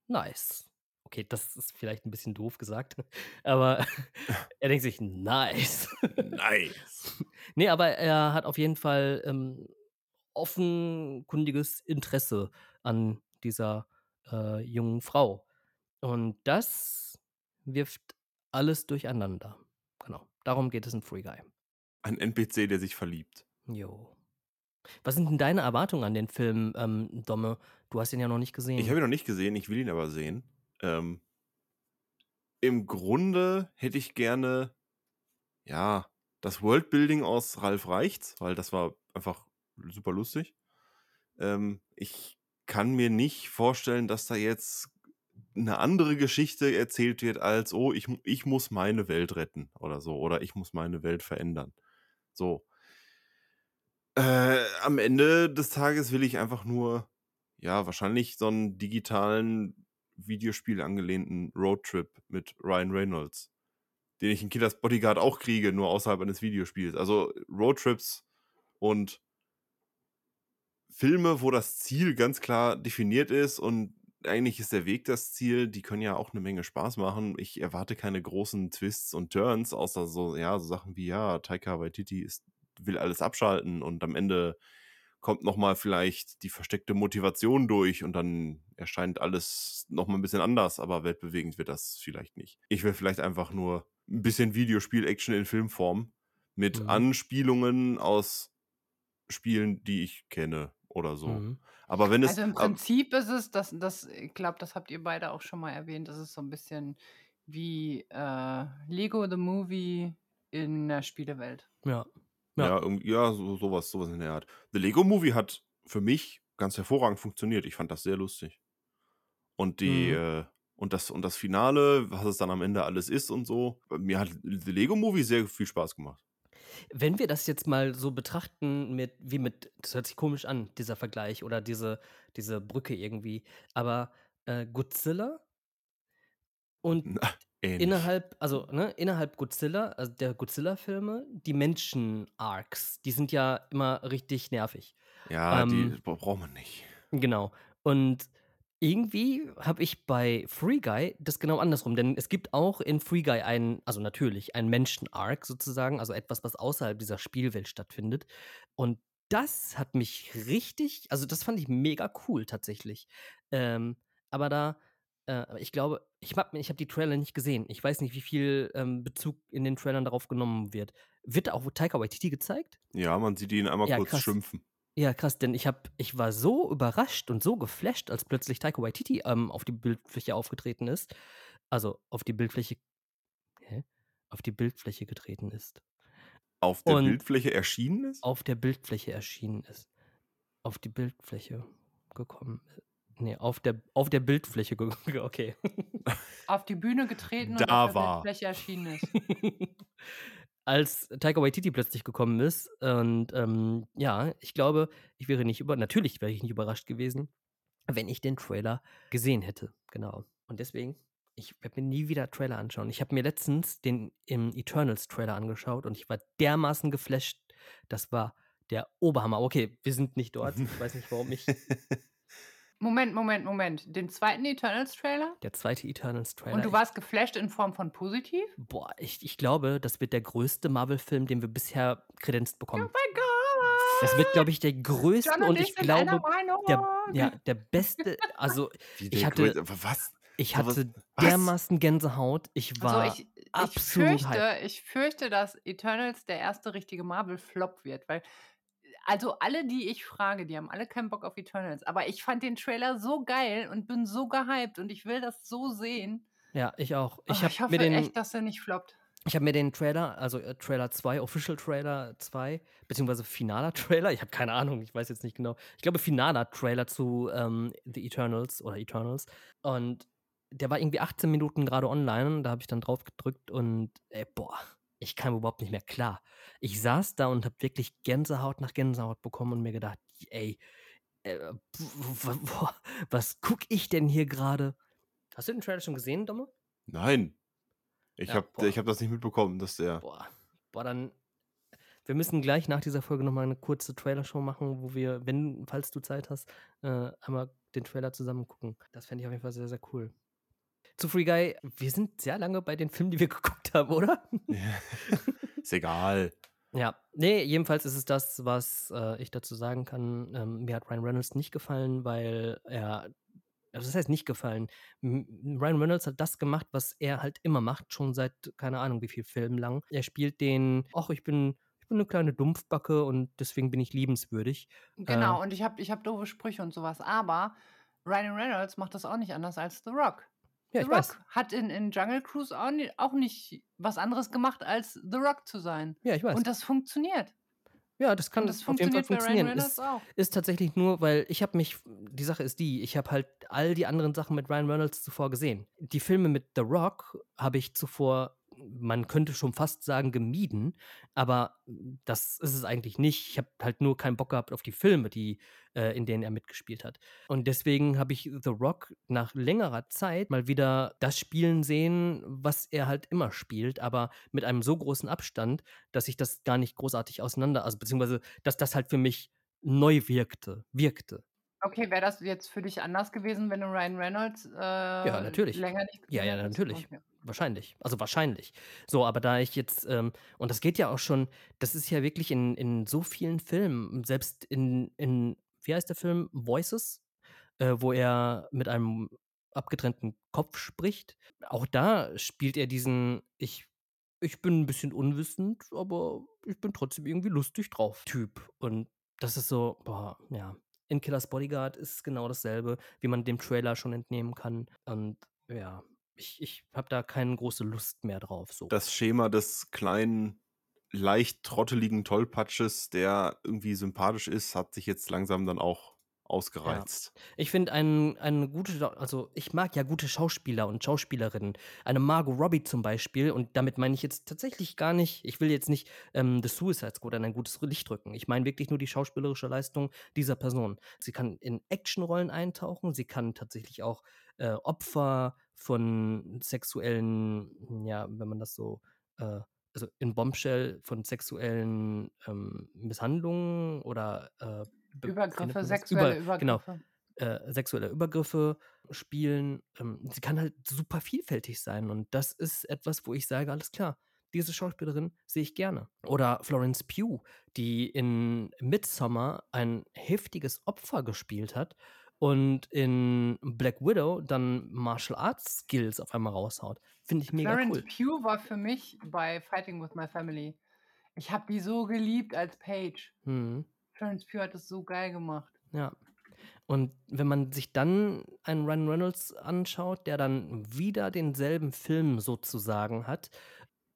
S1: nice. Okay, das ist vielleicht ein bisschen doof gesagt, [LAUGHS] aber [LAUGHS] er denkt sich, nice.
S3: Nice. [LAUGHS]
S1: nee, aber er hat auf jeden Fall ähm, offenkundiges Interesse an dieser äh, jungen Frau. Und das wirft alles durcheinander. Genau. Darum geht es in Free Guy.
S3: Ein NPC, der sich verliebt.
S1: Jo. Was sind denn deine Erwartungen an den Film, ähm, Domme? Du hast ihn ja noch nicht gesehen.
S3: Ich habe ihn noch nicht gesehen, ich will ihn aber sehen. Ähm, Im Grunde hätte ich gerne, ja, das Worldbuilding aus Ralf Reichts, weil das war einfach super lustig. Ähm, ich kann mir nicht vorstellen, dass da jetzt eine andere Geschichte erzählt wird als, oh, ich, ich muss meine Welt retten oder so, oder ich muss meine Welt verändern. So. Äh, am Ende des Tages will ich einfach nur, ja, wahrscheinlich so einen digitalen Videospiel angelehnten Roadtrip mit Ryan Reynolds, den ich in Killers Bodyguard auch kriege, nur außerhalb eines Videospiels. Also Roadtrips und Filme, wo das Ziel ganz klar definiert ist und eigentlich ist der Weg das Ziel, die können ja auch eine Menge Spaß machen. Ich erwarte keine großen Twists und Turns, außer so, ja, so Sachen wie, ja, Taika Waititi ist, will alles abschalten und am Ende kommt nochmal vielleicht die versteckte Motivation durch und dann erscheint alles nochmal ein bisschen anders, aber weltbewegend wird das vielleicht nicht. Ich will vielleicht einfach nur ein bisschen Videospiel-Action in Filmform mit mhm. Anspielungen aus Spielen, die ich kenne oder so. Mhm. Aber wenn es.
S2: Also im Prinzip ist es, das, das, ich glaube, das habt ihr beide auch schon mal erwähnt, das ist so ein bisschen wie äh, Lego the Movie in der Spielewelt.
S1: Ja.
S3: Ja, ja, ja so, sowas, sowas in der Art. The Lego Movie hat für mich ganz hervorragend funktioniert. Ich fand das sehr lustig. Und die, mhm. äh, und das, und das Finale, was es dann am Ende alles ist und so, mir hat The Lego Movie sehr viel Spaß gemacht.
S1: Wenn wir das jetzt mal so betrachten mit, wie mit, das hört sich komisch an, dieser Vergleich oder diese, diese Brücke irgendwie, aber äh, Godzilla und Na, innerhalb, also ne, innerhalb Godzilla, also der Godzilla-Filme, die Menschen-Arcs, die sind ja immer richtig nervig.
S3: Ja, ähm, die braucht man nicht.
S1: Genau. Und irgendwie habe ich bei Free Guy das genau andersrum, denn es gibt auch in Free Guy einen, also natürlich, einen Menschen-Arc sozusagen, also etwas, was außerhalb dieser Spielwelt stattfindet. Und das hat mich richtig, also das fand ich mega cool tatsächlich. Ähm, aber da, äh, ich glaube, ich habe ich hab die Trailer nicht gesehen. Ich weiß nicht, wie viel ähm, Bezug in den Trailern darauf genommen wird. Wird auch Taika Waititi gezeigt?
S3: Ja, man sieht ihn einmal ja, kurz krass. schimpfen.
S1: Ja, krass, denn ich habe ich war so überrascht und so geflasht, als plötzlich Taika Waititi, ähm, auf die Bildfläche aufgetreten ist. Also, auf die Bildfläche hä? Auf die Bildfläche getreten ist.
S3: Auf der Und Bildfläche erschienen ist?
S1: auf der Bildfläche erschienen ist. Auf die Bildfläche gekommen Ne, auf der auf der Bildfläche [LAUGHS] okay.
S2: Auf die Bühne getreten und auf der war. Bildfläche erschienen ist. [LAUGHS]
S1: als Taika Waititi plötzlich gekommen ist. Und ähm, ja, ich glaube, ich wäre nicht über, natürlich wäre ich nicht überrascht gewesen, wenn ich den Trailer gesehen hätte. Genau. Und deswegen, ich werde mir nie wieder Trailer anschauen. Ich habe mir letztens den im Eternals Trailer angeschaut und ich war dermaßen geflasht. Das war der Oberhammer. Okay, wir sind nicht dort. Ich weiß nicht, warum ich [LAUGHS]
S2: Moment, Moment, Moment. Den zweiten Eternals-Trailer?
S1: Der zweite Eternals-Trailer.
S2: Und du warst geflasht in Form von positiv?
S1: Boah, ich, ich glaube, das wird der größte Marvel-Film, den wir bisher kredenzt bekommen.
S2: Oh mein Gott!
S1: Das wird, glaube ich, der größte John und, und ich glaube, der, ja, der beste. Also, [LAUGHS] ich hatte.
S3: Was?
S1: Ich hatte was? dermaßen Gänsehaut. Ich war also ich, ich absolut
S2: fürchte, Ich fürchte, dass Eternals der erste richtige Marvel-Flop wird, weil also alle, die ich frage, die haben alle keinen Bock auf Eternals. Aber ich fand den Trailer so geil und bin so gehypt und ich will das so sehen.
S1: Ja, ich auch.
S2: Ich, oh, ich hoffe mir den, echt, dass er nicht floppt.
S1: Ich habe mir den Trailer, also äh, Trailer 2, Official Trailer 2, beziehungsweise finaler [LAUGHS] Trailer, ich habe keine Ahnung, ich weiß jetzt nicht genau. Ich glaube, finaler Trailer zu ähm, The Eternals oder Eternals. Und der war irgendwie 18 Minuten gerade online. Da habe ich dann drauf gedrückt und, ey, boah, ich kam überhaupt nicht mehr klar. Ich saß da und habe wirklich Gänsehaut nach Gänsehaut bekommen und mir gedacht, ey, äh, was guck ich denn hier gerade? Hast du den Trailer schon gesehen, Domme?
S3: Nein. Ich ja, habe hab das nicht mitbekommen, dass der.
S1: Boah, boah, dann. Wir müssen gleich nach dieser Folge nochmal eine kurze Trailer-Show machen, wo wir, wenn, falls du Zeit hast, äh, einmal den Trailer zusammen gucken. Das fände ich auf jeden Fall sehr, sehr cool zu Free Guy. Wir sind sehr lange bei den Filmen, die wir [LAUGHS] geguckt haben, oder?
S3: Ja. ist egal.
S1: Ja, nee, jedenfalls ist es das, was äh, ich dazu sagen kann. Ähm, mir hat Ryan Reynolds nicht gefallen, weil er, also das heißt nicht gefallen. Ryan Reynolds hat das gemacht, was er halt immer macht, schon seit keine Ahnung wie viel Filmen lang. Er spielt den, ach, ich bin, ich bin eine kleine Dumpfbacke und deswegen bin ich liebenswürdig.
S2: Genau, äh, und ich habe ich hab doofe Sprüche und sowas, aber Ryan Reynolds macht das auch nicht anders als The Rock.
S1: Ja, The Rock weiß.
S2: hat in, in Jungle Cruise auch nicht, was anderes gemacht, als The Rock zu sein.
S1: Ja, ich weiß.
S2: Und das funktioniert.
S1: Ja, das kann
S2: das
S1: auf jeden Fall
S2: funktioniert bei Ryan
S1: funktionieren.
S2: Reynolds
S1: Ist
S2: auch.
S1: ist tatsächlich nur, weil ich habe mich die Sache ist die, ich habe halt all die anderen Sachen mit Ryan Reynolds zuvor gesehen. Die Filme mit The Rock habe ich zuvor man könnte schon fast sagen, gemieden, aber das ist es eigentlich nicht. Ich habe halt nur keinen Bock gehabt auf die Filme, die äh, in denen er mitgespielt hat. Und deswegen habe ich The Rock nach längerer Zeit mal wieder das spielen sehen, was er halt immer spielt, aber mit einem so großen Abstand, dass ich das gar nicht großartig auseinander also, beziehungsweise, dass das halt für mich neu wirkte wirkte.
S2: Okay, wäre das jetzt für dich anders gewesen, wenn du Ryan Reynolds,
S1: Ja,
S2: äh,
S1: natürlich.
S2: länger nicht
S1: Ja,
S2: gesehen
S1: ja,
S2: hättest?
S1: natürlich.
S2: Okay.
S1: Wahrscheinlich. Also, wahrscheinlich. So, aber da ich jetzt, ähm und das geht ja auch schon das ist ja wirklich in in so vielen Filmen, selbst in in wie heißt der Film? Voices, äh, wo er mit einem abgetrennten Kopf spricht. Auch da spielt er diesen ich ich bin 'n bisschen unwissend, aber ich bin trotzdem irgendwie lustig drauf Typ. Und das ist so, boah, ja. In Killers Bodyguard ist es genau dasselbe, wie man dem Trailer schon entnehmen kann. Und ja, ich ich habe da keine große Lust mehr drauf so.
S3: Das Schema des kleinen, leicht trotteligen Tollpatsches, der irgendwie sympathisch ist, hat sich jetzt langsam dann auch
S1: Ja.
S3: ausgereizt.
S1: Ich finde ein eine gute also, ich mag ja gute Schauspieler und Schauspielerinnen. Eine Margot Robbie zum Beispiel und damit meine ich jetzt tatsächlich gar nicht ich will jetzt nicht, ähm, The Suicide Squad an ein gutes Licht rücken. Ich meine wirklich nur die schauspielerische Leistung dieser Person. Sie kann in Actionrollen eintauchen, sie kann tatsächlich auch, äh, Opfer von sexuellen ja, wenn man das so, äh also, in Bombshell von sexuellen, ähm, Misshandlungen oder, äh,
S2: Übergriffe, sexuelle
S1: Über genau,
S2: Übergriffe.
S1: äh, sexuelle Übergriffe spielen. Ähm, sie kann halt super vielfältig sein und das ist etwas, wo ich sage: „Alles klar, diese Schauspielerin sehe ich gerne.“ Oder Florence Pugh, die in Midsommar ein heftiges Opfer gespielt hat und in Black Widow dann Martial Arts Skills auf einmal raushaut. Finde ich mega
S2: Florence
S1: cool.
S2: Pugh war für mich bei Fighting with My Family ich habe die so geliebt als Paige.
S1: Mhm.
S2: Florence Pugh hat das so geil gemacht.
S1: Ja. Und wenn man sich dann einen Ryan Reynolds anschaut, der dann wieder denselben Film sozusagen hat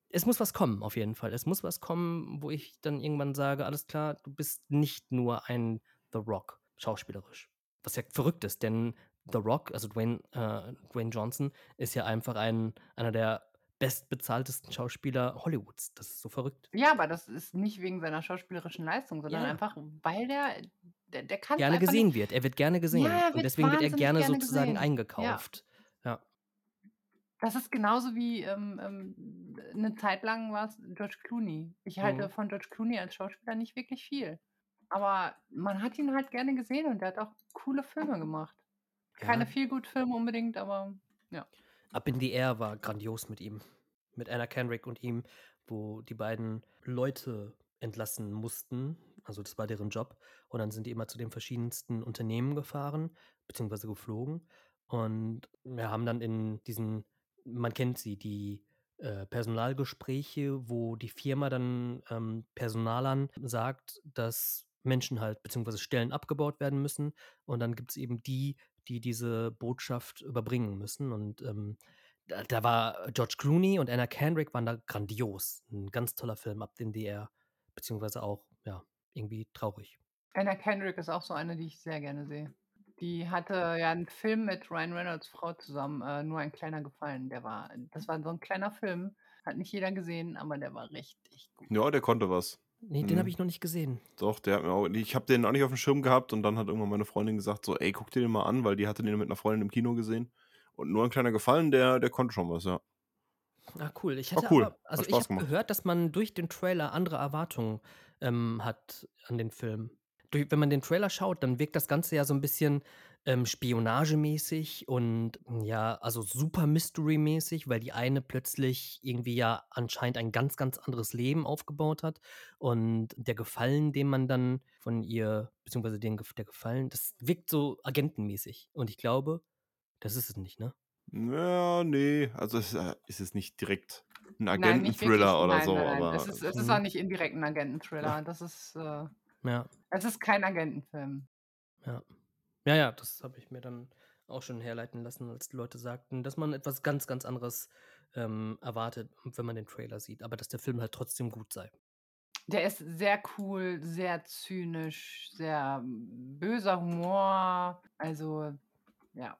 S1: es muss was kommen auf jeden Fall. Es muss was kommen, wo ich dann irgendwann sage: „Alles klar, du bist nicht nur ein The Rock schauspielerisch.“ Was ja verrückt ist, denn The Rock, also Dwayne äh, Dwayne Johnson ist ja einfach ein einer der bestbezahltesten Schauspieler Hollywoods. Das ist so verrückt.
S2: Ja, aber das ist nicht wegen seiner schauspielerischen Leistung, sondern
S1: Ja.
S2: einfach, weil der der der kann's
S1: Gerne gesehen
S2: nicht.
S1: wird. Er wird gerne gesehen
S2: Ja, er
S1: und
S2: wird
S1: deswegen wird er gerne
S2: gerne
S1: sozusagen
S2: gesehen. Ja.
S1: eingekauft. Ja.
S2: Das ist genauso wie, ähm, ähm, 'ne Zeit lang war's George Clooney. Ich halte
S1: Mhm.
S2: von George Clooney als Schauspieler nicht wirklich viel. Aber man hat ihn halt gerne gesehen und der hat auch coole Filme gemacht. Keine
S1: Ja.
S2: Feelgood-Filme unbedingt, aber ja.
S1: Up in the Air war grandios mit ihm. Mit Anna Kendrick und ihm, wo die beiden Leute entlassen mussten. Also, das war deren Job. Und dann sind die immer zu den verschiedensten Unternehmen gefahren, beziehungsweise geflogen und, ja, haben dann in diesen man kennt sie, die, äh, Personalgespräche, wo die Firma dann, ähm, Personalern sagt, dass Menschen halt beziehungsweise Stellen abgebaut werden müssen. Und dann gibt's eben die, die diese Botschaft überbringen müssen. Und, ähm, da da war George Clooney und Anna Kendrick waren da grandios. 'N ganz toller Film, in the Air, beziehungsweise auch, ja, irgendwie traurig.
S2: Anna Kendrick ist auch so eine, die ich sehr gerne sehe. Die hatte ja 'n Film mit Ryan Reynolds Frau zusammen, äh, „Nur ein kleiner Gefallen“. Der war das war so 'n kleiner Film, hat nicht jeder gesehen, aber der war richtig gut.
S3: Ja, der konnte was.
S1: Ne, den habe
S3: Mhm.
S1: ich noch nicht gesehen.
S3: Doch, der hat mir auch ich habe den auch nicht aufm Schirm gehabt und dann hat irgendwann meine Freundin gesagt so: „Ey, guck dir den mal an“, weil die hatte den mit 'ner Freundin im Kino gesehen. Und „Nur ein kleiner Gefallen“, der der konnte schon was, ja.
S1: Ah, cool. Ich
S3: War
S1: hätte
S3: cool.
S1: aber also, ich habe gehört, dass man durch den Trailer andere Erwartungen, ähm, hat an den Film. Durch wenn man den Trailer schaut, dann wirkt das Ganze ja so 'n bisschen, ähm, spionagemäßig und, ja, also, super Mystery-mäßig, weil die eine plötzlich irgendwie ja anscheinend ein ganz, ganz anderes Leben aufgebaut hat. Und der Gefallen, den man dann von ihr beziehungsweise den der Gefallen, das wirkt so agentenmäßig. Und ich glaube, das ist es nicht, ne?
S3: Ja, ne, also, es, äh ist jetzt nicht direkt 'n
S2: Nein, nicht wirklich.
S3: Agenten-Thriller oder
S2: Nein,
S3: so,
S2: nein, nein.
S3: aber
S2: Es ist es ist
S1: Mhm.
S2: auch nicht indirekt 'n Agenten-Thriller. Das ist, äh
S1: Ja.
S2: es ist kein Agentenfilm.
S1: Ja. Ja, ja, das habe ich mir dann auch schon herleiten lassen, als die Leute sagten, dass man etwas ganz, ganz anderes, ähm, erwartet, wenn man den Trailer sieht, aber dass der Film halt trotzdem gut sei.
S2: Der ist sehr cool, sehr zynisch, sehr böser Humor. Also, ja.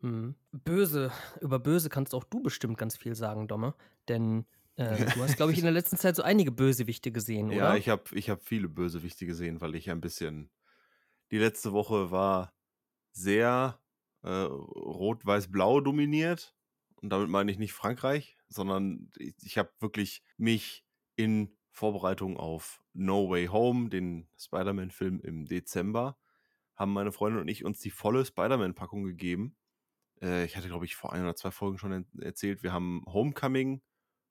S1: Mhm. Böse. Über Böse kannst auch du bestimmt ganz viel sagen, Domme. Denn äh, du hast, glaube ich, in der [LAUGHS] letzten Zeit so einige Bösewichte gesehen, oder?
S3: Ja, ich habe ich hab viele Bösewichte gesehen, weil ich ein bisschen. Die letzte Woche war sehr äh, rot-weiß-blau dominiert. Und damit meine ich nicht Frankreich, sondern ich, ich habe wirklich mich in Vorbereitung auf No Way Home, den Spider-Man-Film im Dezember, haben meine Freundin und ich uns die volle Spider-Man-Packung gegeben. Äh, ich hatte, glaube ich, vor ein oder zwei Folgen schon erzählt, wir haben Homecoming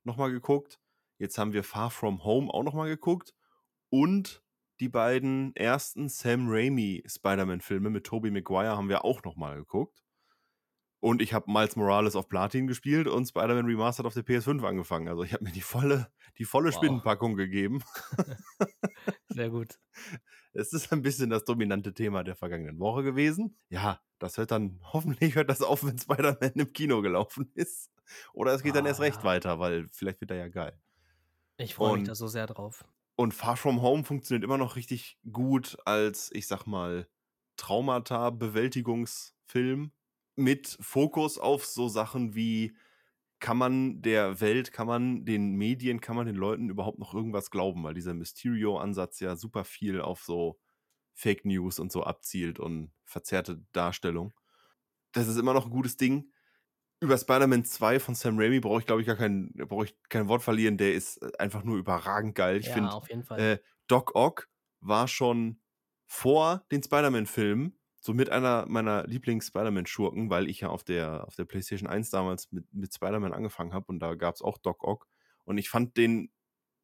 S3: nochmal geguckt. Jetzt haben wir Far From Home auch nochmal geguckt. Und die beiden ersten Sam Raimi Spider-Man-Filme mit Tobey Maguire haben wir auch nochmal geguckt. Und ich habe Miles Morales auf Platin gespielt und Spider-Man Remastered auf der PS5 angefangen. Also ich habe mir die volle, die volle
S1: Wow.
S3: Spinnenpackung gegeben. [LAUGHS]
S1: Sehr gut. [LAUGHS]
S3: Es ist ein bisschen das dominante Thema der vergangenen Woche gewesen. Ja, das hört dann, [LAUGHS] hoffentlich hört das auf, wenn Spider-Man im Kino gelaufen ist. Oder es geht dann erst recht
S1: Ah.
S3: weiter, weil vielleicht wird er ja geil.
S1: Ich freue mich da so sehr drauf.
S3: Und Far From Home funktioniert immer noch richtig gut als, ich sag mal, Traumata-Bewältigungsfilm mit Fokus auf so Sachen wie, kann man der Welt, kann man den Medien, kann man den Leuten überhaupt noch irgendwas glauben, weil dieser Mysterio-Ansatz ja super viel auf so Fake News und so abzielt und verzerrte Darstellung. Das ist immer noch ein gutes Ding. Über Spider-Man 2 von Sam Raimi brauche ich, glaube ich, gar kein, brauche ich kein Wort verlieren. Der ist äh, einfach nur überragend geil. Ich
S1: ja,
S3: finde,
S1: auf jeden Fall.
S3: äh, Doc Ock war schon vor den Spider-Man-Filmen so mit einer meiner Lieblings-Spider-Man-Schurken, weil ich ja auf der, auf der PlayStation 1 damals mit, mit Spider-Man angefangen habe und da gab es auch Doc Ock. Und ich fand den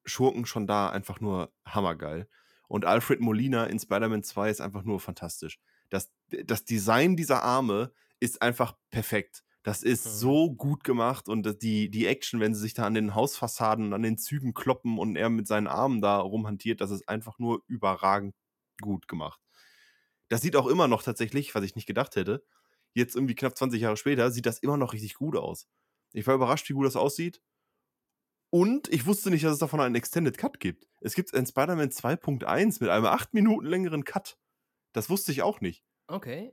S3: Schurken schon da einfach nur hammergeil. Und Alfred Molina in Spider-Man 2 ist einfach nur fantastisch. Das, das Design dieser Arme ist einfach perfekt. Das ist
S1: Mhm.
S3: so gut gemacht und das- die, die Action, wenn sie sich da an den Hausfassaden und an den Zügen kloppen und er mit seinen Armen da rumhantiert, das ist einfach nur überragend gut gemacht. Das sieht auch immer noch tatsächlich, was ich nicht gedacht hätte, jetzt irgendwie knapp 20 Jahre später, sieht das immer noch richtig gut aus. Ich war überrascht, wie gut das aussieht. Und ich wusste nicht, dass es davon einen Extended Cut gibt. Es gibt ein Spider-Man 2.1 mit einem 8 Minuten längeren Cut. Das wusste ich auch nicht.
S1: okay.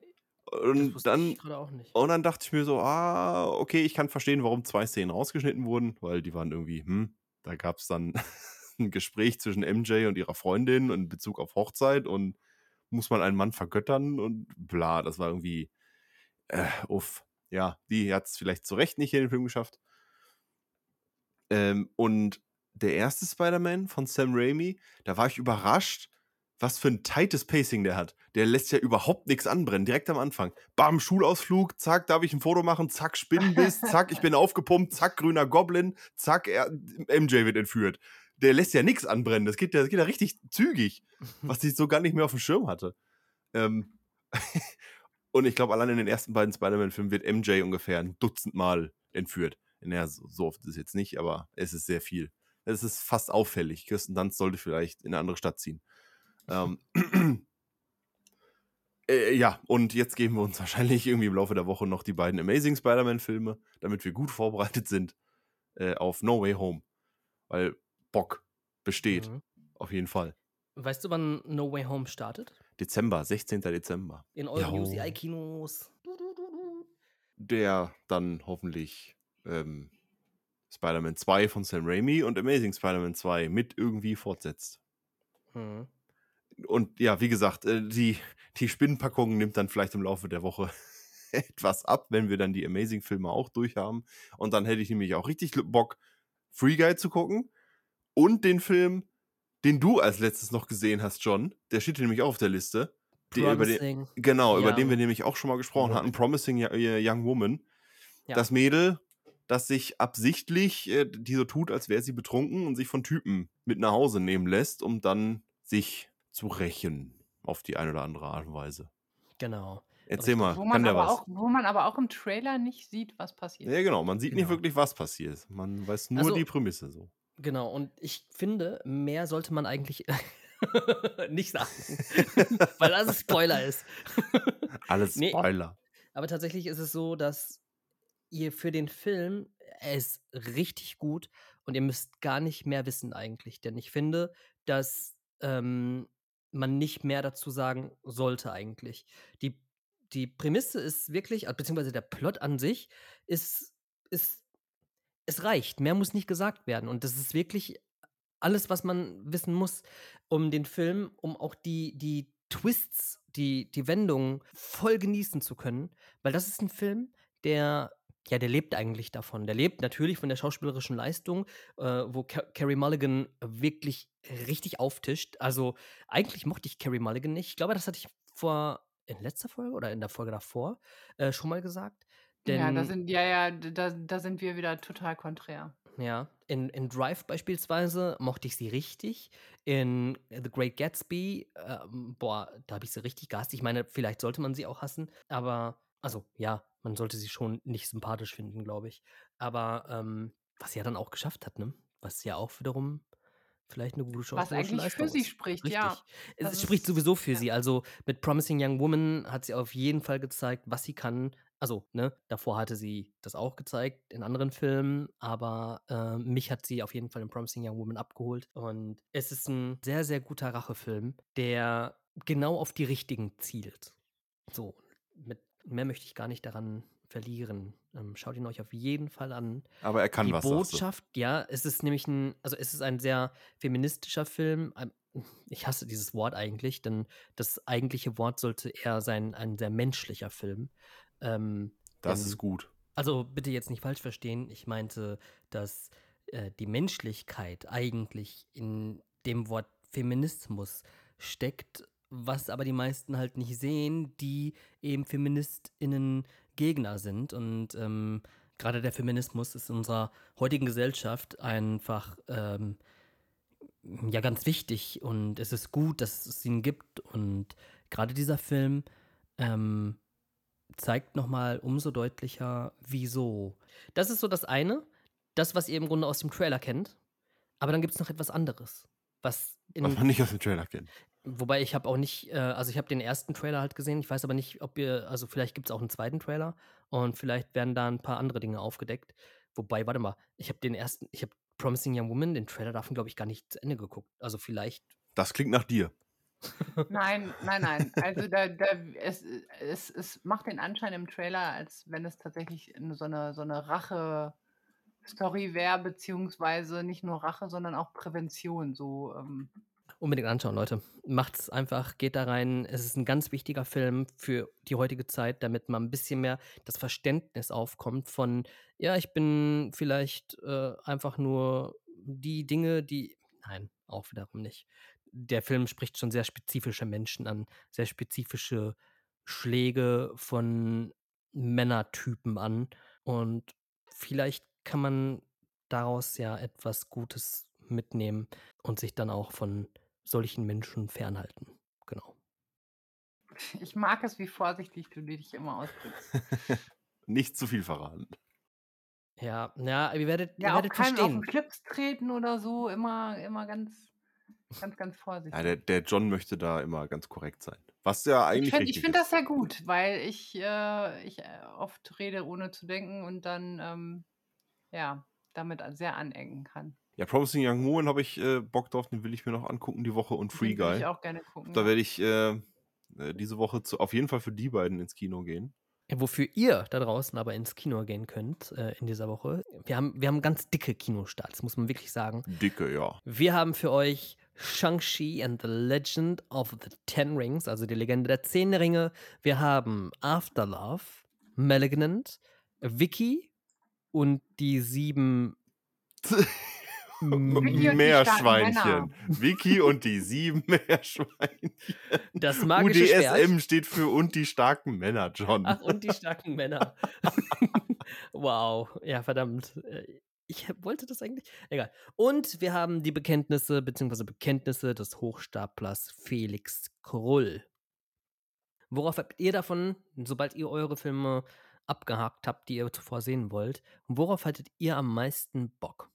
S3: Und dann,
S1: ich gerade auch nicht.
S3: und dann dachte ich mir so, ah, okay, ich kann verstehen, warum zwei Szenen rausgeschnitten wurden, weil die waren irgendwie, hm, da gab es dann [LAUGHS] ein Gespräch zwischen MJ und ihrer Freundin in Bezug auf Hochzeit und muss man einen Mann vergöttern und bla, das war irgendwie, äh, uff. Ja, die hat es vielleicht zu Recht nicht in den Film geschafft. Ähm, und der erste Spider-Man von Sam Raimi, da war ich überrascht, was für ein tightes Pacing der hat. Der lässt ja überhaupt nichts anbrennen, direkt am Anfang. Bam, Schulausflug, zack, darf ich ein Foto machen, zack, Spinnenbiss, [LAUGHS] zack, ich bin aufgepumpt, zack, grüner Goblin, zack, er, MJ wird entführt. Der lässt ja nichts anbrennen, das geht ja, das geht ja richtig zügig, [LAUGHS] was ich so gar nicht mehr auf dem Schirm hatte. Ähm, [LAUGHS] und ich glaube, allein in den ersten beiden Spider-Man-Filmen wird MJ ungefähr ein Dutzend Mal entführt. Naja, so, so oft ist es jetzt nicht, aber es ist sehr viel. Es ist fast auffällig. Kirsten Dunst sollte vielleicht in eine andere Stadt ziehen. Ähm, [CLEARS THROAT] äh, ja, und jetzt geben wir uns [LAUGHS] wahrscheinlich irgendwie im Laufe der Woche noch die beiden Amazing Spider-Man-Filme, damit wir gut vorbereitet sind äh, auf No Way Home. Weil Bock besteht,
S1: Mhm.
S3: auf jeden Fall.
S1: Weißt du, wann No Way Home startet?
S3: Dezember, 16. Dezember.
S1: In euren. UCI-Kinos.
S3: Der dann hoffentlich ähm, Spider-Man 2 von Sam Raimi und Amazing Spider-Man 2 mit irgendwie fortsetzt.
S1: Mhm.
S3: Und ja, wie gesagt, äh, die, die Spinnenpackung nimmt dann vielleicht im Laufe der Woche [LAUGHS] etwas ab, wenn wir dann die Amazing-Filme auch durch haben. Und dann hätte ich nämlich auch richtig Bock, Free Guy zu gucken. Und den Film, den du als letztes noch gesehen hast, John, der steht hier nämlich auch auf der Liste. Der, über den,
S1: Promising.
S3: genau, über
S1: Young
S3: den wir nämlich auch schon mal gesprochen hatten, Promising äh, Young Woman.
S1: Ja.
S3: Das Mädel, das sich absichtlich, äh, die so tut, als wäre sie betrunken und sich von Typen mit nach Hause nehmen lässt, um dann sich zu rächen. Auf die eine oder andere Art und Weise.
S1: Genau.
S3: Erzähl
S1: Richtig.
S3: mal,
S2: Wo
S3: kann
S2: man,
S3: der
S2: aber
S3: was?
S2: auch, wo man aber auch im Trailer nicht sieht, was passiert.
S3: Ja, genau, man sieht nicht
S1: Genau.
S3: wirklich, was passiert. Man weiß nur
S1: Also-
S3: die Prämisse so.
S1: Genau, und ich finde, mehr sollte man eigentlich [LAUGHS] nicht sagen. [LAUGHS] Weil das ein Spoiler ist.
S3: Alles
S1: Nee.
S3: Spoiler.
S1: Aber tatsächlich ist es so, dass ihr für den Film, er ist richtig gut und ihr müsst gar nicht mehr wissen eigentlich, denn ich finde, dass ähm, man nicht mehr dazu sagen sollte eigentlich. Die, die Prämisse ist wirklich, äh, beziehungsweise der Plot an sich ist, ist, es reicht. Mehr muss nicht gesagt werden. Und das ist wirklich alles, was man wissen muss, um den Film, um auch die, die Twists, die, die Wendungen voll genießen zu können. Weil das ist ein Film, der ja, der lebt eigentlich davon. Der lebt natürlich von der schauspielerischen Leistung, äh, wo Car Carrie Mulligan wirklich richtig auftischt. Also, eigentlich mochte ich Carrie Mulligan nicht. Ich glaube, das hatte ich vor in letzter Folge oder in der Folge davor äh, schon mal gesagt.
S2: Ja, da
S1: Denn
S2: sind ja, ja, da da sind wir wieder total konträr.
S1: ja, in, in Drive beispielsweise mochte ich sie richtig. In The Great Gatsby, ähm, boah, da habe ich sie richtig gehasst. Ich meine, vielleicht sollte man sie auch hassen, aber, also ja, man sollte sie schon nicht sympathisch finden, glaube ich. Aber ähm, was sie ja dann auch geschafft hat, ne? Was ja auch wiederum vielleicht eine gute
S2: Was
S1: schauspielerische
S2: eigentlich für sie
S1: ist.
S2: spricht,
S1: Richtig.
S2: ja.
S1: Es
S2: Das
S1: spricht
S2: ist
S1: sowieso für
S2: ja.
S1: sie. Also mit Promising Young Woman hat sie auf jeden Fall gezeigt, was sie kann. Also, ne, davor hatte sie das auch gezeigt in anderen Filmen, aber äh, mich hat sie auf jeden Fall in Promising Young Woman abgeholt. Und es ist ein sehr, sehr guter Rachefilm, der genau auf die richtigen zielt. So, mit mehr möchte ich gar nicht daran verlieren. Ähm, schaut ihn euch auf jeden Fall an.
S3: Aber er kann
S1: Die
S3: was, du.
S1: Botschaft, ja, es ist nämlich ein, also es ist ein sehr feministischer Film. Ein- Ich hasse dieses Wort eigentlich, denn das eigentliche Wort sollte eher sein, ein sehr menschlicher Film. Ähm,
S3: Das
S1: denn-
S3: ist gut.
S1: also bitte jetzt nicht falsch verstehen. Ich meinte, dass äh, die Menschlichkeit eigentlich in dem Wort Feminismus steckt, was aber die meisten halt nicht sehen, die eben FeministInnen Gegner sind. Und ähm, gerade der Feminismus ist in unserer heutigen Gesellschaft einfach ähm, ja ganz wichtig und es ist gut, dass es ihn gibt. Und gerade dieser Film ähm, zeigt nochmal umso deutlicher, wieso. Das ist so das eine, das, was ihr im Grunde aus dem Trailer kennt. Aber dann gibt es noch etwas anderes, was in,
S3: Was man nicht aus dem Trailer kennt.
S1: Wobei ich habe auch nicht, äh, also ich habe den ersten Trailer halt gesehen. Ich weiß aber nicht, ob ihr, also vielleicht gibt es auch einen zweiten Trailer und vielleicht werden da ein paar andere Dinge aufgedeckt. Wobei, warte mal, ich habe den ersten, ich habe Promising Young Woman, den Trailer davon, glaube ich, gar nicht zu Ende geguckt. Also vielleicht.
S3: Das klingt nach dir.
S2: Nein, nein, nein. [LAUGHS] Also da, da, es, es, es macht den Anschein im Trailer, als wenn es tatsächlich eine- so eine, so eine Rache-Story wäre, beziehungsweise nicht nur Rache, sondern auch Prävention. So, ähm,
S1: Unbedingt anschauen, Leute. Macht's einfach, geht da rein. Es ist ein ganz wichtiger Film für die heutige Zeit, damit mal ein bisschen mehr das Verständnis aufkommt von, ja, ich bin vielleicht äh, einfach nur die Dinge, die. Nein, auch wiederum nicht. Der Film spricht schon sehr spezifische Menschen an, sehr spezifische Schläge von Männertypen an. Und vielleicht kann man daraus ja etwas Gutes mitnehmen und sich dann auch von solchen Menschen fernhalten. Genau.
S2: ich mag es, wie vorsichtig du dich immer ausdrückst. [LAUGHS]
S3: nicht zu viel verraten.
S1: Ja, ja, ihr werdet, ihr
S2: Ja, auch
S1: werdet
S2: keinem auf den. Schlips treten oder so, immer, immer ganz, ganz, ganz vorsichtig.
S3: Ja, der, der John möchte da immer ganz korrekt sein. Was ja eigentlich
S2: Ich finde find das sehr gut, weil ich, äh, ich äh, oft rede, ohne zu denken und dann ähm, ja, damit sehr anecken kann.
S3: Ja, Promising Young Woman habe ich äh, Bock drauf, den will ich mir noch angucken die Woche und Free
S2: Den würde
S3: Guy.
S2: ich auch gerne gucken.
S3: Da werde ich äh, äh, diese Woche zu, auf jeden Fall für die beiden ins Kino gehen.
S1: Wofür ihr da draußen aber ins Kino gehen könnt äh, in dieser Woche. Wir haben, wir haben ganz dicke Kinostarts, muss man wirklich sagen.
S3: Dicke, ja.
S1: Wir haben für euch Shang-Chi and the Legend of the Ten Rings, also die Legende der Zehn Ringe. Wir haben Afterlove, Malignant, Vicky und die sieben [LAUGHS]
S3: Meerschweinchen. Vicky und die sieben [LAUGHS] Meerschweinchen.
S1: Das magische
S3: UDSM
S1: Schwert.
S3: steht für und die starken Männer, John.
S1: Ach, und die starken Männer. [LAUGHS] wow. Ja, verdammt. Äh, Ich wollte das eigentlich. Egal. Und wir haben die Bekenntnisse, beziehungsweise Bekenntnisse des Hochstaplers Felix Krull. Worauf habt ihr davon, sobald ihr eure Filme abgehakt habt, die ihr zuvor sehen wollt, worauf hattet ihr am meisten Bock?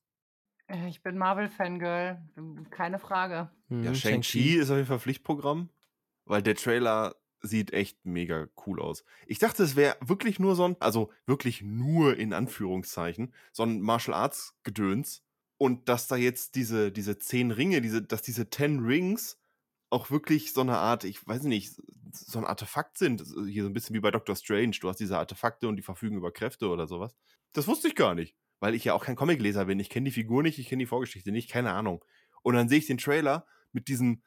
S2: Äh, Ich bin Marvel-Fangirl, keine Frage.
S3: Ja,
S1: Hm,
S3: Shang-Chi ist auf jeden Fall Pflichtprogramm, weil der Trailer sieht echt mega cool aus. Ich dachte, es wäre wirklich nur so ein, also wirklich nur in Anführungszeichen, so ein Martial Arts Gedöns. Und dass da jetzt diese, diese zehn Ringe, diese, dass diese Ten Rings auch wirklich so eine Art, ich weiß nicht, so ein Artefakt sind. Hier so ein bisschen wie bei Doctor Strange. Du hast diese Artefakte und die verfügen über Kräfte oder sowas. Das wusste ich gar nicht, weil ich ja auch kein Comicleser bin. Ich kenne die Figur nicht, ich kenne die Vorgeschichte nicht, keine Ahnung. Und dann sehe ich den Trailer mit diesen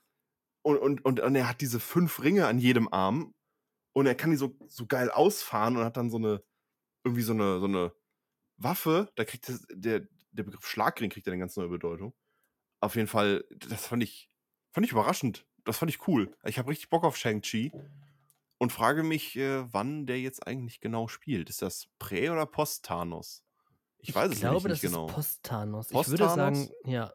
S3: und, und, und, und er hat diese fünf Ringe an jedem Arm und er kann die so, so geil ausfahren und hat dann so eine, irgendwie so eine, so eine Waffe, da kriegt das, der, der Begriff Schlagring kriegt ja eine ganz neue Bedeutung. Auf jeden Fall, das fand ich, fand ich überraschend. Das fand ich cool. Ich habe richtig Bock auf Shang-Chi und frage mich, äh, wann der jetzt eigentlich genau spielt. Ist das Prä- oder Post-Thanos? Ich weiß
S1: ich
S3: es
S1: glaube, das
S3: nicht genau.
S1: ist Post-Thanos. Ich würde sagen, ja.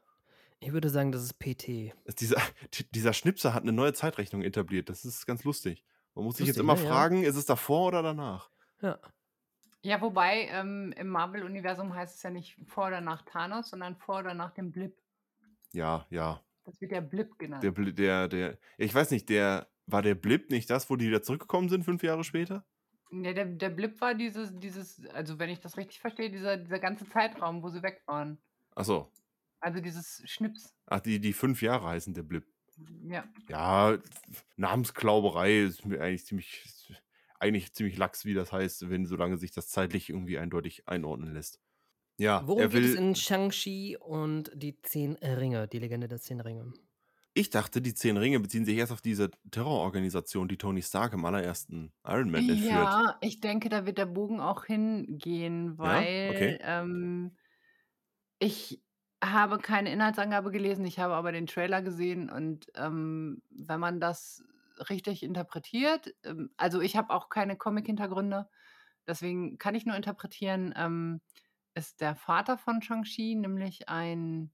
S1: Ich würde sagen, das ist PT.
S3: Dieser, [LAUGHS] dieser Schnipser hat eine neue Zeitrechnung etabliert. Das ist ganz lustig. Man muss sich jetzt immer
S1: ne? Ja.
S3: fragen, ist es davor oder danach?
S1: Ja.
S2: Ja, wobei ähm, im Marvel-Universum heißt es ja nicht vor oder nach Thanos, sondern vor oder nach dem Blip.
S3: Ja, ja.
S2: Das wird der Blip genannt.
S3: Der, Bli- der, der, ja, ich weiß nicht, der, war der Blip nicht das, wo die wieder zurückgekommen sind, fünf Jahre später?
S2: Ja, der, der Blip war dieses, dieses, also wenn ich das richtig verstehe, dieser, dieser ganze Zeitraum, wo sie weg waren.
S3: Achso.
S2: Also dieses Schnips.
S3: Ach, die, die fünf Jahre heißen der Blip.
S2: Ja.
S3: Ja, Namensklauberei ist mir eigentlich ziemlich, eigentlich ziemlich lax, wie das heißt, wenn solange sich das zeitlich irgendwie eindeutig einordnen lässt. Ja,
S1: Worum
S3: er
S1: geht es
S3: will.
S1: in Shang-Chi und die Zehn Ringe, die Legende der Zehn Ringe?
S3: Ich dachte, die zehn Ringe beziehen sich erst auf diese Terrororganisation, die Tony Stark im allerersten Iron Man entführt.
S2: Ja, ich denke, da wird der Bogen auch hingehen, weil
S3: Okay.
S2: ähm, ich habe keine Inhaltsangabe gelesen, ich habe aber den Trailer gesehen und ähm, wenn man das richtig interpretiert, ähm, also ich habe auch keine Comic-Hintergründe, deswegen kann ich nur interpretieren, ähm, ist der Vater von Shang-Chi nämlich ein,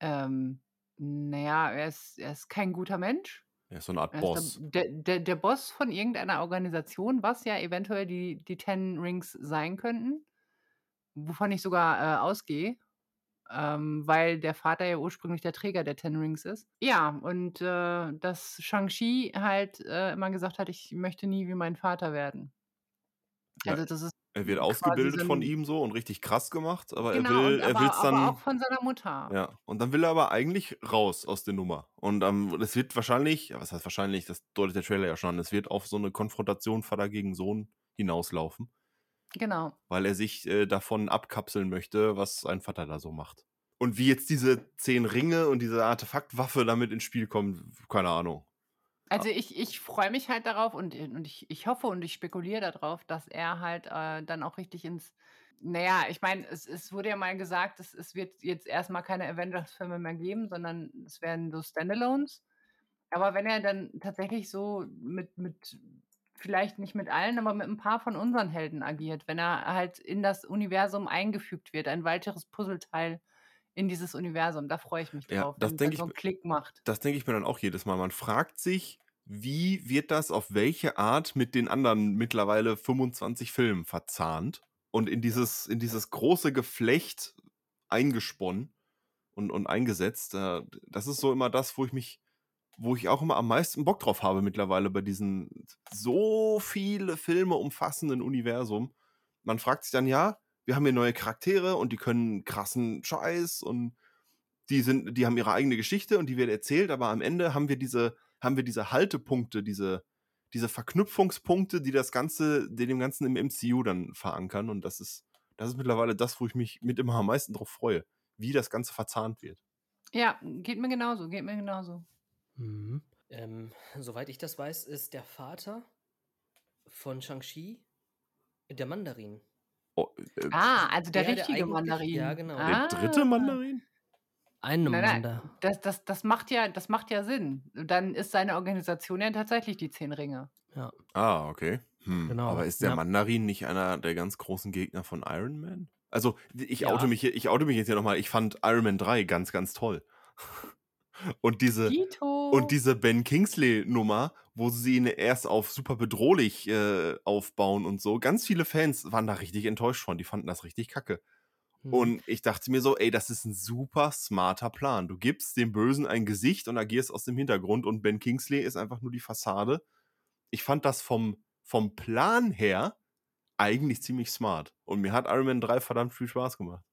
S2: ähm, naja, er ist, er ist kein guter Mensch.
S3: Er ist so eine Art
S2: Er
S3: Boss.
S2: ist der, der, der Boss von irgendeiner Organisation, was ja eventuell die, die Ten Rings sein könnten, wovon ich sogar äh, ausgehe, ähm, weil der Vater ja ursprünglich der Träger der Ten Rings ist. Ja, und äh, dass Shang-Chi halt äh, immer gesagt hat, ich möchte nie wie mein Vater werden.
S3: Ja,
S2: Also das ist
S3: Er wird ausgebildet
S2: so
S3: von ihm so und richtig krass gemacht, aber
S2: genau,
S3: er will,
S2: und
S3: er
S2: aber,
S3: dann,
S2: auch von seiner Mutter.
S3: ja, und dann will er aber eigentlich raus aus der Nummer. Und ähm, es wird wahrscheinlich, ja, was heißt wahrscheinlich, das deutet der Trailer ja schon an, es wird auf so eine Konfrontation Vater gegen Sohn hinauslaufen,
S2: Genau.
S3: weil er sich äh, davon abkapseln möchte, was sein Vater da so macht. Und wie jetzt diese zehn Ringe und diese Artefaktwaffe damit ins Spiel kommen, keine Ahnung.
S2: Also ich, ich freue mich halt darauf und, und ich, ich hoffe und ich spekuliere darauf, dass er halt äh, dann auch richtig ins. Naja, ich meine, es, es wurde ja mal gesagt, es, es wird jetzt erstmal keine Avengers-Filme mehr geben, sondern es werden so Standalones. Aber wenn er dann tatsächlich so mit, mit, vielleicht nicht mit allen, aber mit ein paar von unseren Helden agiert, wenn er halt in das Universum eingefügt wird, ein weiteres Puzzleteil in dieses Universum, da freue ich mich
S3: Ja,
S2: drauf,
S3: das
S2: wenn dann so einen Klick macht.
S3: das denke ich mir dann auch jedes Mal. Man fragt sich, wie wird das auf welche Art mit den anderen mittlerweile 25 Filmen verzahnt und in dieses, in dieses große Geflecht eingesponnen und, und eingesetzt. Äh, Das ist so immer das, wo ich mich, wo ich auch immer am meisten Bock drauf habe mittlerweile bei diesen so viele Filme umfassenden Universum. Man fragt sich dann, ja, wir haben hier neue Charaktere und die können krassen Scheiß und die sind, die haben ihre eigene Geschichte und die wird erzählt, aber am Ende haben wir diese, haben wir diese Haltepunkte, diese, diese Verknüpfungspunkte, die das Ganze, die dem Ganzen im MCU dann verankern. Und das ist, das ist mittlerweile das, wo ich mich mit immer am meisten drauf freue, wie das Ganze verzahnt wird.
S2: Ja, geht mir genauso, geht mir genauso.
S1: Mhm. Ähm, soweit ich das weiß, ist der Vater von Shang-Chi der Mandarin.
S3: Oh, äh,
S2: Ah, also der
S1: Der, der
S2: richtige
S1: eigentlich,
S2: Mandarin.
S1: ja genau,
S3: der dritte
S2: Ah.
S3: Mandarin?
S1: Ein
S2: Nein, nein,
S1: Manda.
S2: das, das, das, macht ja, das macht ja Sinn. Dann ist seine Organisation ja tatsächlich die Zehn Ringe.
S1: Ja,
S3: Ah, okay. Hm.
S1: Genau,
S3: Aber ist der
S1: ja.
S3: Mandarin nicht einer der ganz großen Gegner von Iron Man? Also, ich
S1: Ja.
S3: oute mich, hier- ich oute mich jetzt hier nochmal. Ich fand Iron Man 3 ganz, ganz toll. [LAUGHS] Und diese. Und diese Ben Kingsley-Nummer, wo sie ihn erst auf super bedrohlich äh, aufbauen und so, ganz viele Fans waren da richtig enttäuscht von. Die fanden das richtig kacke. Und ich dachte mir so, ey, das ist ein super smarter Plan. Du gibst dem Bösen ein Gesicht und agierst aus dem Hintergrund und Ben Kingsley ist einfach nur die Fassade. Ich fand das vom, vom Plan her eigentlich ziemlich smart. Und mir hat Iron Man 3 verdammt viel Spaß gemacht.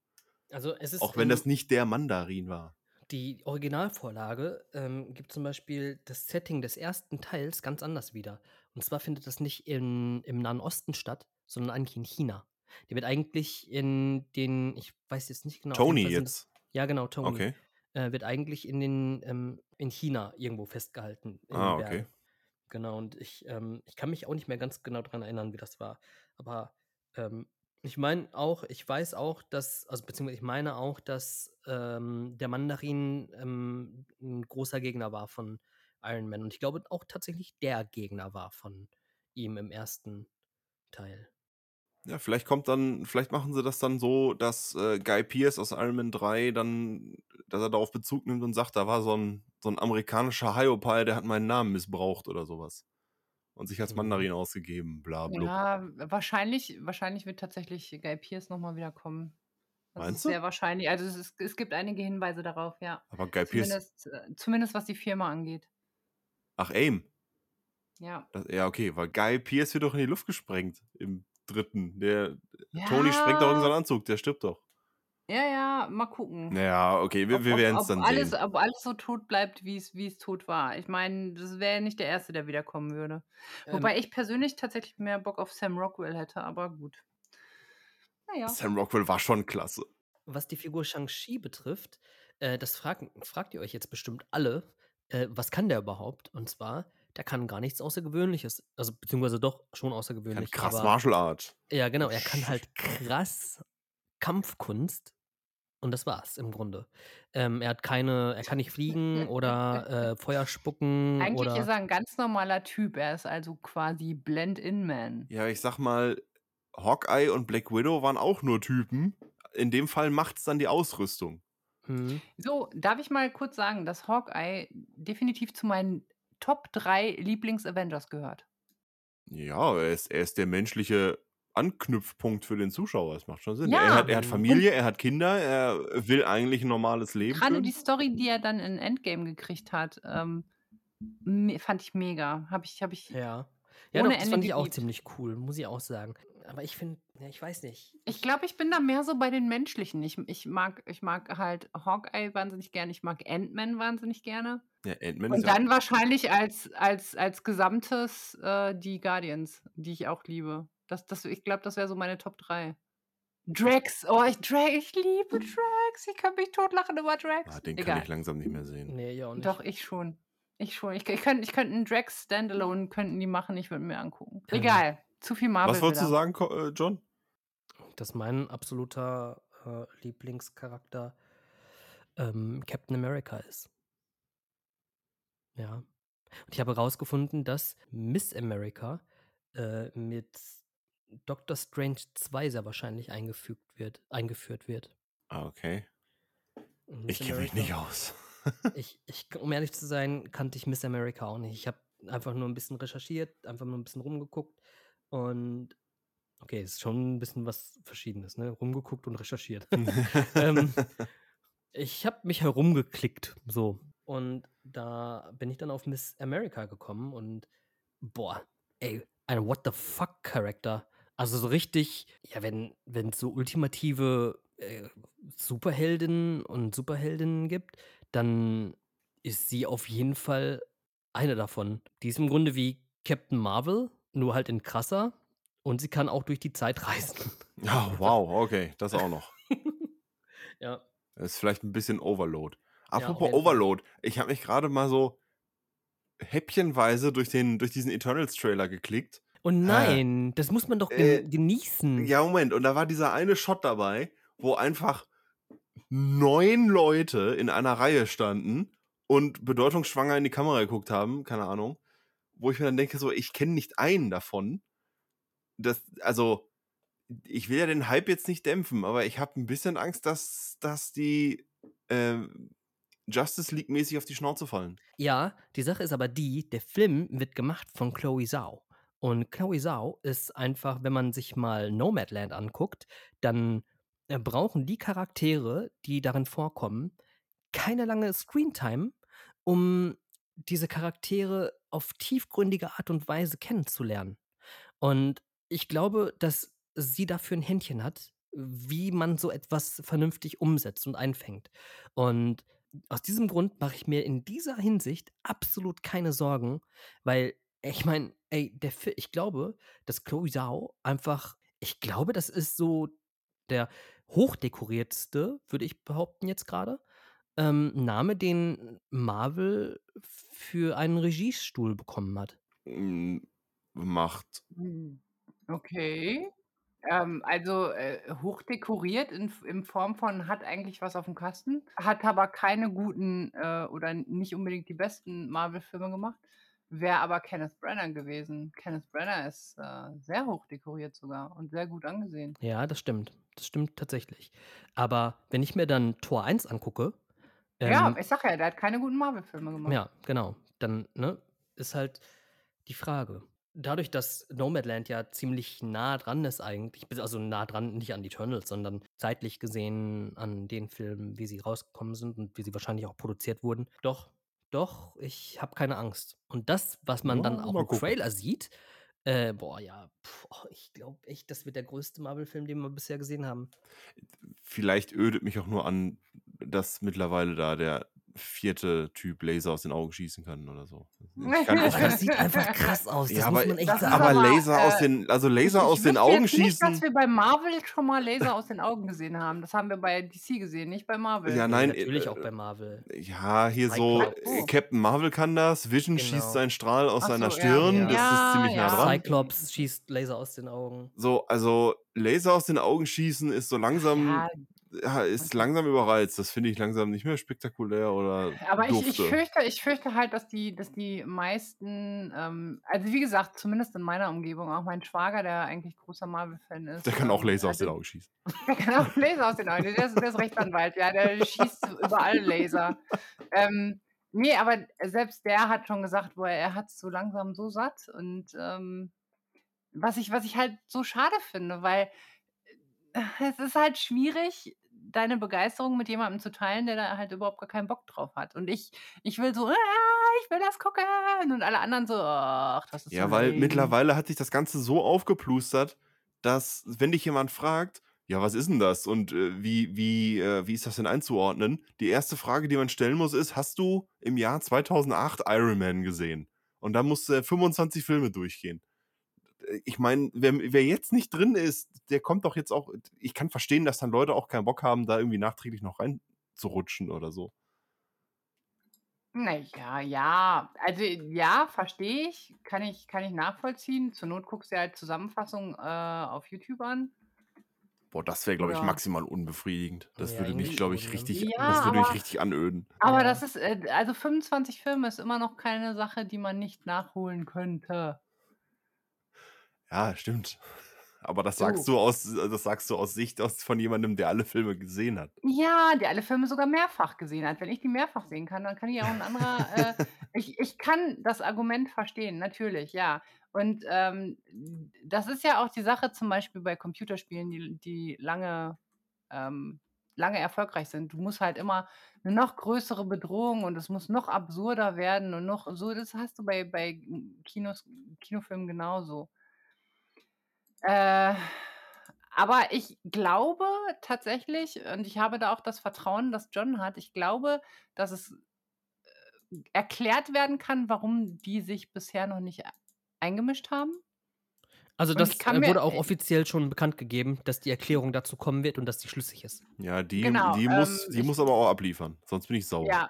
S1: Also es ist
S3: Auch wenn das nicht der Mandarin war.
S1: Die Originalvorlage ähm, gibt zum Beispiel das Setting des ersten Teils ganz anders wieder. Und zwar findet das nicht in, im Nahen Osten statt, sondern eigentlich in China. Der wird eigentlich in den, ich weiß jetzt nicht genau.
S3: Tony jetzt.
S1: Ja, genau, Tony.
S3: Okay.
S1: Äh, wird eigentlich in den, ähm, in China irgendwo festgehalten. In
S3: Ah, okay.
S1: Genau, und ich, ähm, ich kann mich auch nicht mehr ganz genau daran erinnern, wie das war. Aber ähm, ich meine auch, ich weiß auch, dass, also beziehungsweise ich meine auch, dass ähm, der Mandarin ähm, ein großer Gegner war von Iron Man. Und ich glaube auch tatsächlich der Gegner war von ihm im ersten Teil.
S3: Ja, vielleicht kommt dann, vielleicht machen sie das dann so, dass äh, Guy Pearce aus Iron Man 3 dann, dass er darauf Bezug nimmt und sagt, da war so ein, so ein amerikanischer Hyopai, der hat meinen Namen missbraucht oder sowas. Und sich als
S1: Mhm.
S3: Mandarin ausgegeben, bla blub.
S2: Ja, wahrscheinlich, wahrscheinlich wird tatsächlich Guy Pierce nochmal wiederkommen. Das
S3: Meinst
S2: ist
S3: du?
S2: sehr wahrscheinlich. Also es, ist, es gibt einige Hinweise darauf, ja.
S3: Aber Guy
S2: Zumindest, äh, zumindest was die Firma angeht.
S3: ach AIM.
S2: Ja.
S3: Das, ja, okay, weil Guy Pearce wird doch in die Luft gesprengt im dritten. Der Tony sprengt doch
S2: Ja.
S3: irgendeinen Anzug, der stirbt doch.
S2: Ja, ja, mal gucken.
S3: Naja, okay, wir,
S2: Ob-
S3: wir werden es dann
S2: alles,
S3: sehen.
S2: Ob alles so tot bleibt, wie es wie es tot war. Ich meine, das wäre nicht der Erste, der wiederkommen würde.
S1: Ähm,
S2: Wobei ich persönlich tatsächlich mehr Bock auf Sam Rockwell hätte, aber gut. Naja.
S3: Sam Rockwell war schon klasse.
S1: was die Figur Shang-Chi betrifft, äh, das fragt, fragt ihr euch jetzt bestimmt alle, äh, was kann der überhaupt? Und zwar, der kann gar nichts Außergewöhnliches. Also, beziehungsweise doch schon
S3: Kann
S1: außergewöhnlich.
S3: krass
S1: aber,
S3: Martial Art.
S1: Ja, genau, er kann halt [LAUGHS] krass Kampfkunst. Und das war's im Grunde. Ähm, er hat keine, er kann nicht fliegen oder äh, [LAUGHS] Feuer spucken
S2: Eigentlich
S1: oder.
S2: ist er ein ganz normaler Typ. Er ist also quasi Blend-In-Man.
S3: Ja, ich sag mal, Hawkeye und Black Widow waren auch nur Typen. In dem Fall macht's dann die Ausrüstung.
S1: Mhm.
S2: So, darf ich mal kurz sagen, dass Hawkeye definitiv zu meinen Top 3 Lieblings-Avengers gehört.
S3: Ja, er ist, er ist der menschliche Anknüpfpunkt für den Zuschauer. Das macht schon Sinn.
S2: Ja.
S3: Er, hat, er hat
S1: Und-
S3: Familie, er hat Kinder, er will eigentlich ein normales Leben.
S2: Gerade
S3: führen.
S2: die Story, die er dann in Endgame gekriegt hat, ähm, fand ich mega. Habe ich, habe ich.
S1: Ja. Ja, doch, das fand ich auch ziemlich cool, muss ich auch sagen. Aber ich finde, ja, ich weiß nicht.
S2: Ich glaube, ich bin da mehr so bei den menschlichen. Ich, ich, mag, ich mag halt Hawkeye wahnsinnig gerne. Ich mag Ant-Man wahnsinnig gerne.
S3: Ja, Ant-Man
S2: Und dann wahrscheinlich als, als, als Gesamtes äh, die Guardians, die ich auch liebe. Das, das, ich glaube, das wäre so meine Top 3. Drax, oh, ich, Drax, ich liebe Drax. Ich kann mich totlachen über Drax.
S3: Ah, den kann
S2: Egal.
S3: ich langsam nicht mehr sehen.
S1: Nee, ja, auch nicht.
S2: Doch, ich schon. Ich schon. Ich, ich könnte ich könnt einen Drax Standalone, könnten die machen, ich würde mir angucken. Egal. Zu viel Marvel.
S3: Was wolltest du sagen, äh, John?
S1: Das ist mein absoluter äh, Lieblingscharakter ähm, Captain America ist. Ja. Und ich habe herausgefunden, dass Miss America äh, mit Doctor Strange 2 sehr wahrscheinlich eingefügt wird, eingeführt wird.
S3: Ah, okay. Ich kenne mich nicht aus. [LAUGHS]
S1: Ich, ich, um ehrlich zu sein, kannte ich Miss America auch nicht. Ich habe einfach nur ein bisschen recherchiert, einfach nur ein bisschen rumgeguckt und okay, ist schon ein bisschen was Verschiedenes, ne? Rumgeguckt und recherchiert. [LAUGHS] [LAUGHS] ähm, ich habe mich herumgeklickt, so. Und da bin ich dann auf Miss America gekommen und boah, ey, ein What the fuck Charakter. Also so richtig, ja, wenn es so ultimative äh, Superheldinnen und Superheldinnen gibt, dann ist sie auf jeden Fall eine davon. Die ist im Grunde wie Captain Marvel, nur halt in krasser und sie kann auch durch die Zeit [LAUGHS] reisen.
S3: Ja, wow, okay, das auch noch. [LAUGHS]
S1: ja.
S3: Das ist vielleicht ein bisschen Overload. Apropos
S1: Fall.
S3: Overload, ich habe mich gerade mal so häppchenweise durch, den, durch diesen Eternals-Trailer geklickt.
S1: Und nein, das muss man doch gen
S3: Äh,
S1: genießen.
S3: Ja, Moment, und da war dieser eine Shot dabei, wo einfach neun Leute in einer Reihe standen und bedeutungsschwanger in die Kamera geguckt haben, keine Ahnung, wo ich mir dann denke, so, ich kenne nicht einen davon. Das, also, ich will ja den Hype jetzt nicht dämpfen, aber ich habe ein bisschen Angst, dass, dass die ähm, Justice League-mäßig auf die Schnauze fallen.
S1: Ja, die Sache ist aber die, der Film wird gemacht von Chloe Zhao. Und Chloe Zhao ist einfach, wenn man sich mal Nomadland anguckt, dann äh, brauchen die Charaktere, die darin vorkommen, keine lange Screentime, um diese Charaktere auf tiefgründige Art und Weise kennenzulernen. Und ich glaube, dass sie dafür ein Händchen hat, wie man so etwas vernünftig umsetzt und einfängt. Und aus diesem Grund mache ich mir in dieser Hinsicht absolut keine Sorgen, weil ich meine, ey, der ich glaube, dass Chloe Zhao einfach ich glaube, das ist so der hochdekoriertste, würde ich behaupten jetzt gerade, ähm, Name, den Marvel für einen Regiestuhl bekommen hat.
S3: Hm, macht.
S2: Hm, okay. Ähm, also, äh, hochdekoriert in in Form von hat eigentlich was auf dem Kasten, hat aber keine guten, äh, oder nicht unbedingt die besten Marvel-Filme gemacht, wäre aber Kenneth Branagh gewesen. Kenneth Branagh ist, äh, sehr hochdekoriert sogar und sehr gut angesehen.
S1: Ja, das stimmt. Das stimmt tatsächlich. Aber wenn ich mir dann Tor 1 angucke,
S2: Ja,
S1: ähm
S2: ich sage ja, der hat keine guten Marvel-Filme gemacht.
S1: Ja, genau. Dann, ne, ist halt die Frage. Dadurch, dass Nomadland ja ziemlich nah dran ist eigentlich, also nah dran, nicht an Eternals, sondern zeitlich gesehen an den Filmen, wie sie rausgekommen sind und wie sie wahrscheinlich auch produziert wurden. Doch, doch, ich habe keine Angst. Und das, was man dann
S3: Ja,
S1: auch
S3: mal
S1: im
S3: gucken.
S1: Trailer sieht, äh, boah, ja, pf, oh, ich glaube echt, das wird der größte Marvel-Film, den wir bisher gesehen haben.
S3: Vielleicht ödet mich auch nur an, dass mittlerweile da der vierte Typ Laser aus den Augen schießen kann oder so. Ich ich
S1: das
S3: kann,
S1: sieht einfach krass aus, das
S3: ja,
S1: muss
S3: aber,
S1: man echt
S2: Das
S1: sagen.
S3: aber
S2: aber,
S3: Laser aus
S2: äh,
S3: den, also
S2: Ich,
S3: Laser
S2: ich
S3: aus den Augen
S2: jetzt nicht, dass
S3: schießen.
S2: wir bei Marvel schon mal Laser aus den Augen gesehen haben. Das haben wir bei DC gesehen, nicht bei Marvel.
S3: Ja, nein,
S1: natürlich auch
S3: äh,
S1: bei Marvel.
S3: ja, hier so, äh, Captain Marvel kann das, Vision schießt
S1: Genau.
S3: seinen Strahl aus seiner
S2: so, ja.
S3: Stirn,
S1: Ja.
S3: das ist ziemlich nah
S2: Ja,
S3: dran.
S2: ja.
S1: Cyclops schießt Laser aus den Augen.
S3: So, also Laser aus den Augen schießen ist so langsam,
S2: Ja,
S3: ja, ist langsam überreizt. Das finde ich langsam nicht mehr spektakulär oder
S2: Aber ich, ich, fürchte, ich fürchte halt, dass die, dass die meisten, ähm, also wie gesagt, zumindest in meiner Umgebung, auch mein Schwager, der eigentlich großer Marvel-Fan ist,
S3: Der kann auch
S2: ähm,
S3: Laser aus den
S2: also
S3: Augen schießen. [LAUGHS]
S2: der kann auch Laser aus den Augen, der ist, der ist Rechtsanwalt, ja, der schießt überall Laser. Ähm, nee, aber selbst der hat schon gesagt, wo er, hat es so langsam so satt und ähm, was ich, was ich halt so schade finde, weil es ist halt schwierig, deine Begeisterung mit jemandem zu teilen, der da halt überhaupt gar keinen Bock drauf hat. Und ich, ich will so, ah, ich will das gucken. Und alle anderen so, ach, das ist so
S3: Ja, weil
S2: lame.
S3: mittlerweile hat sich das Ganze so aufgeplustert, dass, wenn dich jemand fragt, ja, was ist denn das und äh, wie, wie, äh, wie ist das denn einzuordnen? Die erste Frage, die man stellen muss, ist: Hast du im Jahr 2008 Iron Man gesehen? Und dann musst du 25 Filme durchgehen. Ich meine, wer, wer jetzt nicht drin ist, der kommt doch jetzt auch. Ich kann verstehen, dass dann Leute auch keinen Bock haben, da irgendwie nachträglich noch reinzurutschen oder so.
S2: Naja, ja, also ja, verstehe ich, kann ich, kann ich nachvollziehen. Zur Not guckst du halt Zusammenfassung äh, auf YouTube an.
S3: Boah, das wäre, glaube ich, maximal unbefriedigend. Das
S1: Ja,
S3: würde mich, glaube ich, richtig,
S2: ja,
S3: das würde mich
S2: aber,
S3: richtig anöden.
S2: aber
S1: Ja.
S2: das ist, äh, also 25 Filme ist immer noch keine Sache, die man nicht nachholen könnte.
S3: Ja, stimmt. Aber das sagst du aus, das sagst du aus Sicht aus, von jemandem, der alle Filme gesehen hat.
S2: Ja, der alle Filme sogar mehrfach gesehen hat. Wenn ich die mehrfach sehen kann, dann kann ich auch ein anderer. Äh, ich, ich kann das Argument verstehen, natürlich, ja. Und ähm, das ist ja auch die Sache zum Beispiel bei Computerspielen, die, die lange, ähm, lange erfolgreich sind. Du musst halt immer eine noch größere Bedrohung und es muss noch absurder werden und noch so. Das hast du bei, bei Kinos, Kinofilmen genauso. Äh, aber ich glaube tatsächlich, und ich habe da auch das Vertrauen, das John hat, ich glaube, dass es äh, erklärt werden kann, warum die sich bisher noch nicht eingemischt haben.
S1: Also
S2: Und
S1: das äh, wurde auch offiziell schon bekannt gegeben, dass die Erklärung dazu kommen wird und dass die schlüssig ist.
S3: Ja, die,
S2: genau,
S3: die,
S2: ähm,
S3: muss, die
S2: ich,
S3: muss aber auch abliefern. Sonst bin ich sauer.
S2: ja,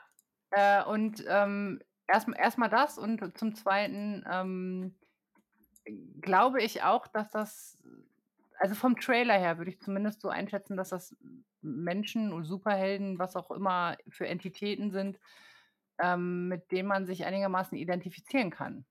S2: äh, und ähm, erstmal erst das und zum Zweiten ähm, glaube ich auch, dass das, also vom Trailer her würde ich zumindest so einschätzen, dass das Menschen und Superhelden, was auch immer für Entitäten sind, ähm, mit denen man sich einigermaßen identifizieren kann.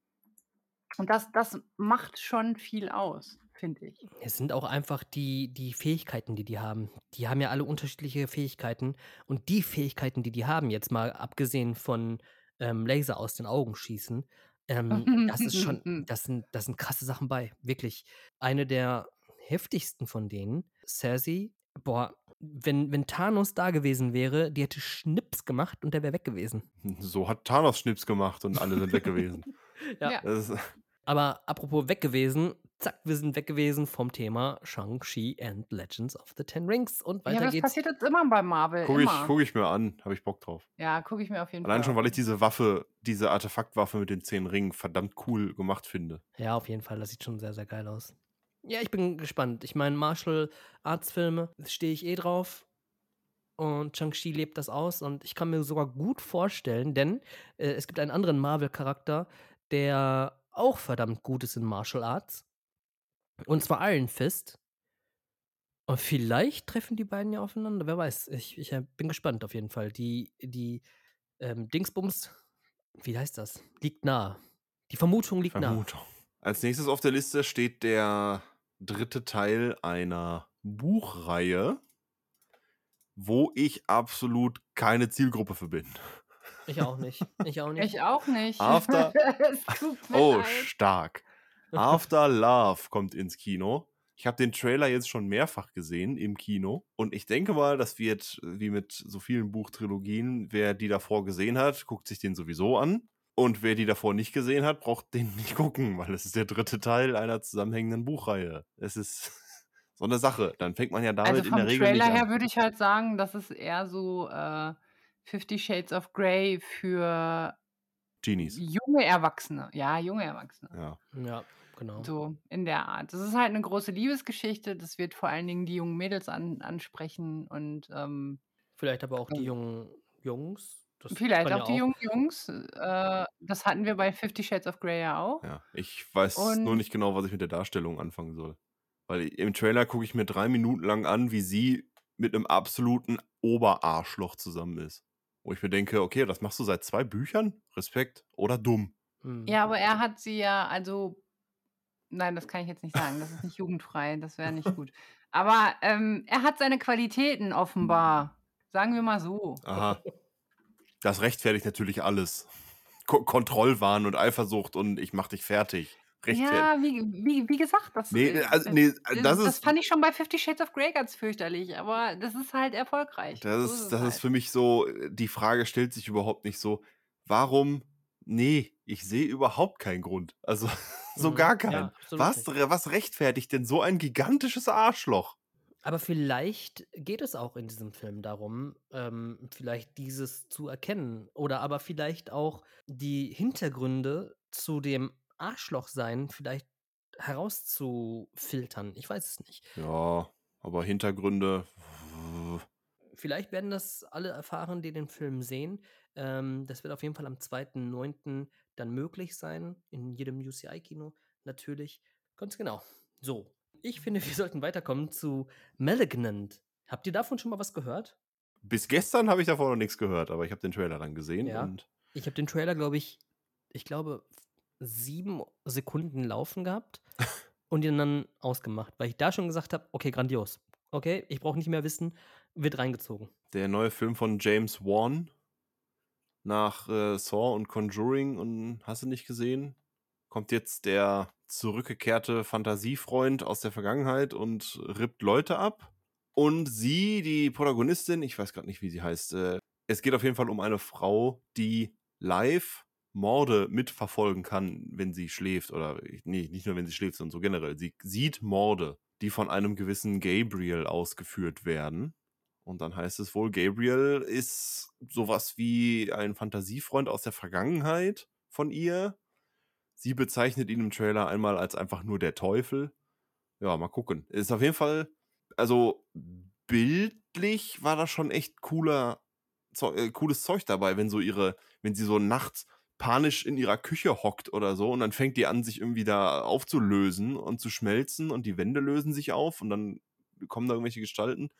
S2: Und das, das macht schon viel aus, finde ich.
S1: Es sind auch einfach die, die Fähigkeiten, die die haben. Die haben ja alle unterschiedliche Fähigkeiten. Und die Fähigkeiten, die die haben, jetzt mal abgesehen von ähm, Laser aus den Augen schießen, ähm, [LAUGHS] das ist schon, das sind, das sind krasse Sachen bei. Wirklich. Eine der heftigsten von denen, Cersei, boah, wenn, wenn Thanos da gewesen wäre, die hätte Schnips gemacht und der wäre weg gewesen. [LAUGHS]
S3: So hat Thanos Schnips gemacht und alle sind weg gewesen. [LAUGHS]
S1: Ja.
S2: Ja.
S3: Das ist,
S1: Aber apropos weg gewesen, zack, wir sind weg gewesen vom Thema Shang-Chi and Legends of the Ten Rings. Und
S2: Ja,
S1: weiter
S2: aber das
S1: geht's.
S2: passiert jetzt immer bei Marvel.
S3: Gucke ich, guck ich mir an, habe ich Bock drauf.
S2: Ja, gucke ich mir auf jeden
S3: Allein
S2: Fall
S3: schon, weil ich diese Waffe, diese Artefaktwaffe mit den zehn Ringen verdammt cool gemacht finde.
S1: Ja, auf jeden Fall. Das sieht schon sehr, sehr geil aus. Ja, ich bin gespannt. Ich meine, Martial Arts Filme stehe ich eh drauf. Und Shang-Chi lebt das aus. Und ich kann mir sogar gut vorstellen, denn äh, es gibt einen anderen Marvel-Charakter, der auch verdammt gut ist in Martial Arts. Und zwar Iron Fist. Und vielleicht treffen die beiden ja aufeinander. Wer weiß. Ich, ich äh, bin gespannt auf jeden Fall. Die, die ähm, Dingsbums, wie heißt das? Liegt nah. Die Vermutung liegt nah.
S3: Vermutung. Als nächstes auf der Liste steht der dritte Teil einer Buchreihe, wo ich absolut keine Zielgruppe für bin.
S1: Ich auch nicht. Ich auch [LAUGHS] nicht.
S2: Ich auch nicht.
S3: After- [LAUGHS] Oh, stark. After [LAUGHS] Love kommt ins Kino. Ich habe den Trailer jetzt schon mehrfach gesehen im Kino und ich denke mal, das wird wie mit so vielen Buchtrilogien, wer die davor gesehen hat, guckt sich den sowieso an und wer die davor nicht gesehen hat, braucht den [LAUGHS] nicht gucken, weil es ist der dritte Teil einer zusammenhängenden Buchreihe. Es ist [LAUGHS] so eine Sache. Dann fängt man ja damit
S2: Also
S3: in
S2: vom
S3: der Regel
S2: Trailer
S3: nicht
S2: her
S3: an.
S2: würde ich halt sagen, das ist eher so äh, Fifty Shades of Grey für
S3: Genies.
S2: junge Erwachsene. Ja, junge Erwachsene.
S3: Ja.
S1: Ja, genau.
S2: So in der Art. Das ist halt eine große Liebesgeschichte. Das wird vor allen Dingen die jungen Mädels an, ansprechen und ähm,
S1: Vielleicht aber auch die jungen Jungs. Das
S2: vielleicht auch
S1: ja
S2: die jungen Jungs. Äh, das hatten wir bei Fifty Shades of Grey ja auch.
S3: Ja, ich weiß nur
S2: Und-
S3: nicht genau, was ich mit der Darstellung anfangen soll. Weil im Trailer gucke ich mir drei Minuten lang an, wie sie mit einem absoluten Oberarschloch zusammen ist. Wo ich mir denke, okay, das machst du seit zwei Büchern? Respekt. Oder dumm.
S1: Hm.
S2: Ja, aber er hat sie ja, also, nein, das kann ich jetzt nicht sagen. Das ist nicht [LAUGHS] jugendfrei. Das wäre nicht gut. Aber ähm, er hat seine Qualitäten offenbar. Sagen wir mal so.
S3: Aha. Das rechtfertigt natürlich alles. Ko Kontrollwahn und Eifersucht und ich mach dich fertig. Rechtfertigt.
S2: Ja, wie, wie, wie gesagt, das,
S3: Nee, also,
S2: äh,
S3: nee,
S2: das,
S3: das
S2: das
S3: ist.
S2: fand ich schon bei Fifty Shades of Grey ganz fürchterlich, aber das ist halt erfolgreich.
S3: Das
S2: So
S3: ist,
S2: es
S3: das
S2: halt.
S3: ist für mich so, äh, die Frage stellt sich überhaupt nicht so, warum? Nee, ich sehe überhaupt keinen Grund. Also [LAUGHS] so
S1: Mhm.
S3: gar
S1: Ja,
S3: keinen.
S1: absolut
S3: was, was rechtfertigt denn so ein gigantisches Arschloch?
S1: Aber vielleicht geht es auch in diesem Film darum, ähm, vielleicht dieses zu erkennen. Oder aber vielleicht auch die Hintergründe zu dem Arschlochsein vielleicht herauszufiltern. Ich weiß es nicht.
S3: Ja, aber Hintergründe.
S1: Vielleicht werden das alle erfahren, die den Film sehen. Ähm, das wird auf jeden Fall am 2.9. dann möglich sein. In jedem UCI-Kino natürlich. Ganz genau. So, ich finde, wir sollten weiterkommen zu Malignant. Habt ihr davon schon mal was gehört?
S3: Bis gestern habe ich davon noch nichts gehört, aber ich habe den Trailer dann gesehen
S1: Ja.
S3: und
S1: Ich habe den Trailer, glaube ich, ich glaube, sieben Sekunden laufen gehabt und ihn dann ausgemacht, weil ich da schon gesagt habe, okay, grandios. Okay, ich brauche nicht mehr wissen, wird reingezogen.
S3: der neue Film von James Wan nach äh, Saw und Conjuring und hast du nicht gesehen? Kommt jetzt der zurückgekehrte Fantasiefreund aus der Vergangenheit und rippt Leute ab. Und sie, die Protagonistin, ich weiß gerade nicht, wie sie heißt, äh, es geht auf jeden Fall um eine Frau, die live Morde mitverfolgen kann, wenn sie schläft. Oder nee, nicht nur wenn sie schläft, sondern so generell. Sie sieht Morde, die von einem gewissen Gabriel ausgeführt werden. Und dann heißt es wohl, Gabriel ist sowas wie ein Fantasiefreund aus der Vergangenheit von ihr. Sie bezeichnet ihn im Trailer einmal als einfach nur der Teufel. Ja, mal gucken. Ist auf jeden Fall, also bildlich war das schon echt cooler, äh, cooles Zeug dabei, wenn so ihre, wenn sie so nachts panisch in ihrer Küche hockt oder so und dann fängt die an, sich irgendwie da aufzulösen und zu schmelzen und die Wände lösen sich auf und dann kommen da irgendwelche Gestalten.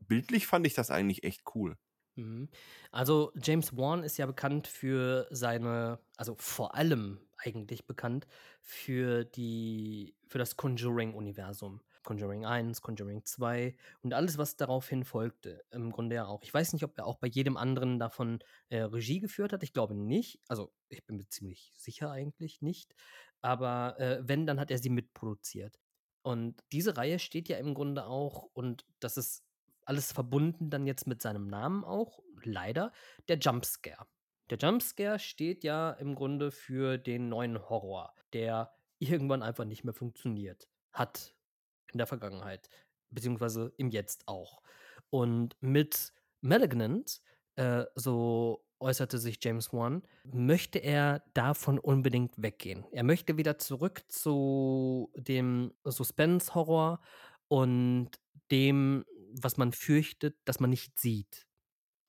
S3: Bildlich fand ich das eigentlich echt cool.
S1: Mhm. Also James Wan ist ja bekannt für seine, also vor allem eigentlich bekannt für die, für das Conjuring-Universum. Conjuring 1, Conjuring 2 und alles, was daraufhin folgte, im Grunde ja auch. Ich weiß nicht, ob er auch bei jedem anderen davon äh, Regie geführt hat. Ich glaube nicht. Also ich bin mir ziemlich sicher eigentlich nicht. Aber äh, wenn, dann hat er sie mitproduziert. Und diese Reihe steht ja im Grunde auch, und das ist alles verbunden dann jetzt mit seinem Namen auch, leider, der Jumpscare. Der Jumpscare steht ja im Grunde für den neuen Horror, der irgendwann einfach nicht mehr funktioniert. Hat in der Vergangenheit, beziehungsweise im Jetzt auch. Und mit Malignant, äh, so äußerte sich James Wan, möchte er davon unbedingt weggehen. Er möchte wieder zurück zu dem Suspense-Horror und dem, was man fürchtet, dass man nicht sieht.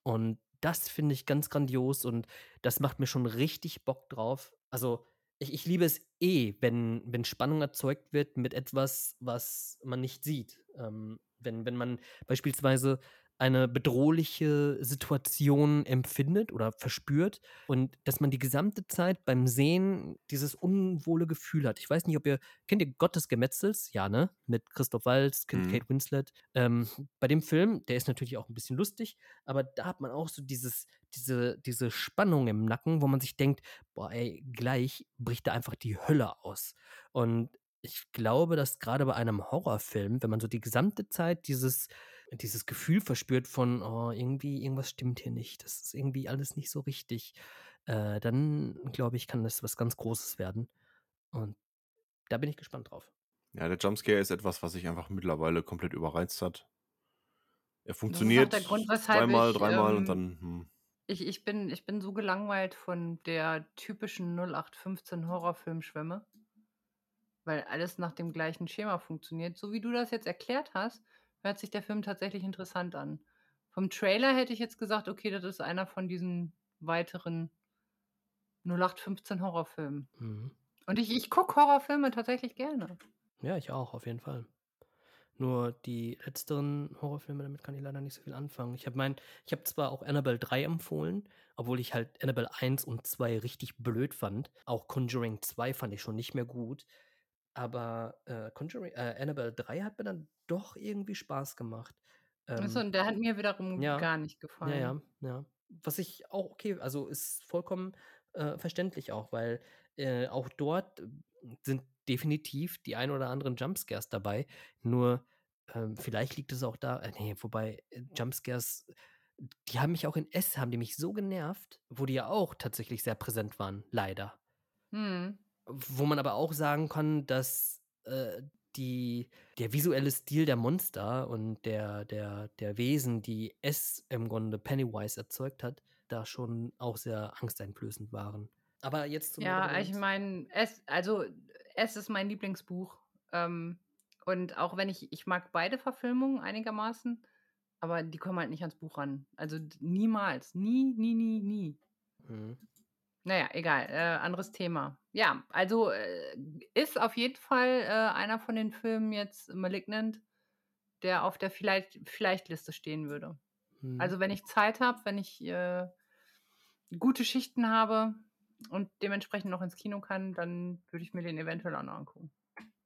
S1: Und das finde ich ganz grandios und das macht mir schon richtig Bock drauf. Also, ich, ich liebe es eh, wenn, wenn Spannung erzeugt wird mit etwas, was man nicht sieht. Ähm, wenn, wenn man beispielsweise eine bedrohliche Situation empfindet oder verspürt und dass man die gesamte Zeit beim Sehen dieses unwohle Gefühl hat. Ich weiß nicht, ob ihr, kennt ihr Gott des Gemetzels? Ja, ne? Mit Christoph Waltz, Kate
S3: Mhm.
S1: Winslet. Ähm, bei dem Film, der ist natürlich auch ein bisschen lustig, aber da hat man auch so dieses, diese, diese Spannung im Nacken, wo man sich denkt, boah, ey, gleich bricht da einfach die Hölle aus. Und ich glaube, dass gerade bei einem Horrorfilm, wenn man so die gesamte Zeit dieses, dieses Gefühl verspürt von, oh, irgendwie, irgendwas stimmt hier nicht, das ist irgendwie alles nicht so richtig, äh, dann glaube ich, kann das was ganz Großes werden. Und da bin ich gespannt drauf.
S3: Ja, der Jumpscare ist etwas, was sich einfach mittlerweile komplett überreizt hat. Er funktioniert
S2: der Grund,
S3: zweimal,
S2: ich,
S3: dreimal und
S2: ähm,
S3: dann. Hm.
S2: ich, ich, bin, ich bin so gelangweilt von der typischen 0815 Horrorfilmschwemme, weil alles nach dem gleichen Schema funktioniert. So wie du das jetzt erklärt hast, hört sich der Film tatsächlich interessant an. Vom Trailer hätte ich jetzt gesagt, okay, das ist einer von diesen weiteren 0815 Horrorfilmen.
S1: Mhm.
S2: Und ich, ich gucke Horrorfilme tatsächlich gerne.
S1: Ja, ich auch, auf jeden Fall. Nur die letzteren Horrorfilme, damit kann ich leider nicht so viel anfangen. Ich habe mein, ich habe zwar auch Annabelle 3 empfohlen, obwohl ich halt Annabelle 1 und 2 richtig blöd fand. Auch Conjuring 2 fand ich schon nicht mehr gut. Aber äh, Conjuring, äh, Annabelle 3 hat mir dann doch irgendwie Spaß gemacht.
S2: Achso,
S1: Ähm,
S2: und der hat mir wiederum
S1: ja,
S2: gar nicht
S1: ja,
S2: gefallen.
S1: ja, ja. Was ich auch okay, also ist vollkommen äh, verständlich auch, weil äh, auch dort äh, sind definitiv die ein oder anderen Jumpscares dabei. Nur ähm, vielleicht liegt es auch da, äh, nee, wobei äh, Jumpscares, die haben mich auch in S, haben die mich so genervt, wo die ja auch tatsächlich sehr präsent waren, leider.
S2: Hm.
S1: Wo man aber auch sagen kann, dass äh, die, der visuelle Stil der Monster und der, der, der Wesen, die es im Grunde Pennywise erzeugt hat, da schon auch sehr angsteinflößend waren. Aber jetzt zum
S2: Ja, ich meine, es, also es ist mein Lieblingsbuch. Ähm, und auch wenn ich, ich mag beide Verfilmungen einigermaßen, aber die kommen halt nicht ans Buch ran. Also niemals. Nie, nie, nie, nie.
S1: Mhm.
S2: Naja, egal. Äh, anderes Thema. Ja, also äh, ist auf jeden Fall äh, einer von den Filmen jetzt Malignant, der auf der vielleicht, vielleicht Liste stehen würde.
S1: Mhm.
S2: Also wenn ich Zeit habe, wenn ich äh, gute Schichten habe und dementsprechend noch ins Kino kann, dann würde ich mir den eventuell auch noch angucken.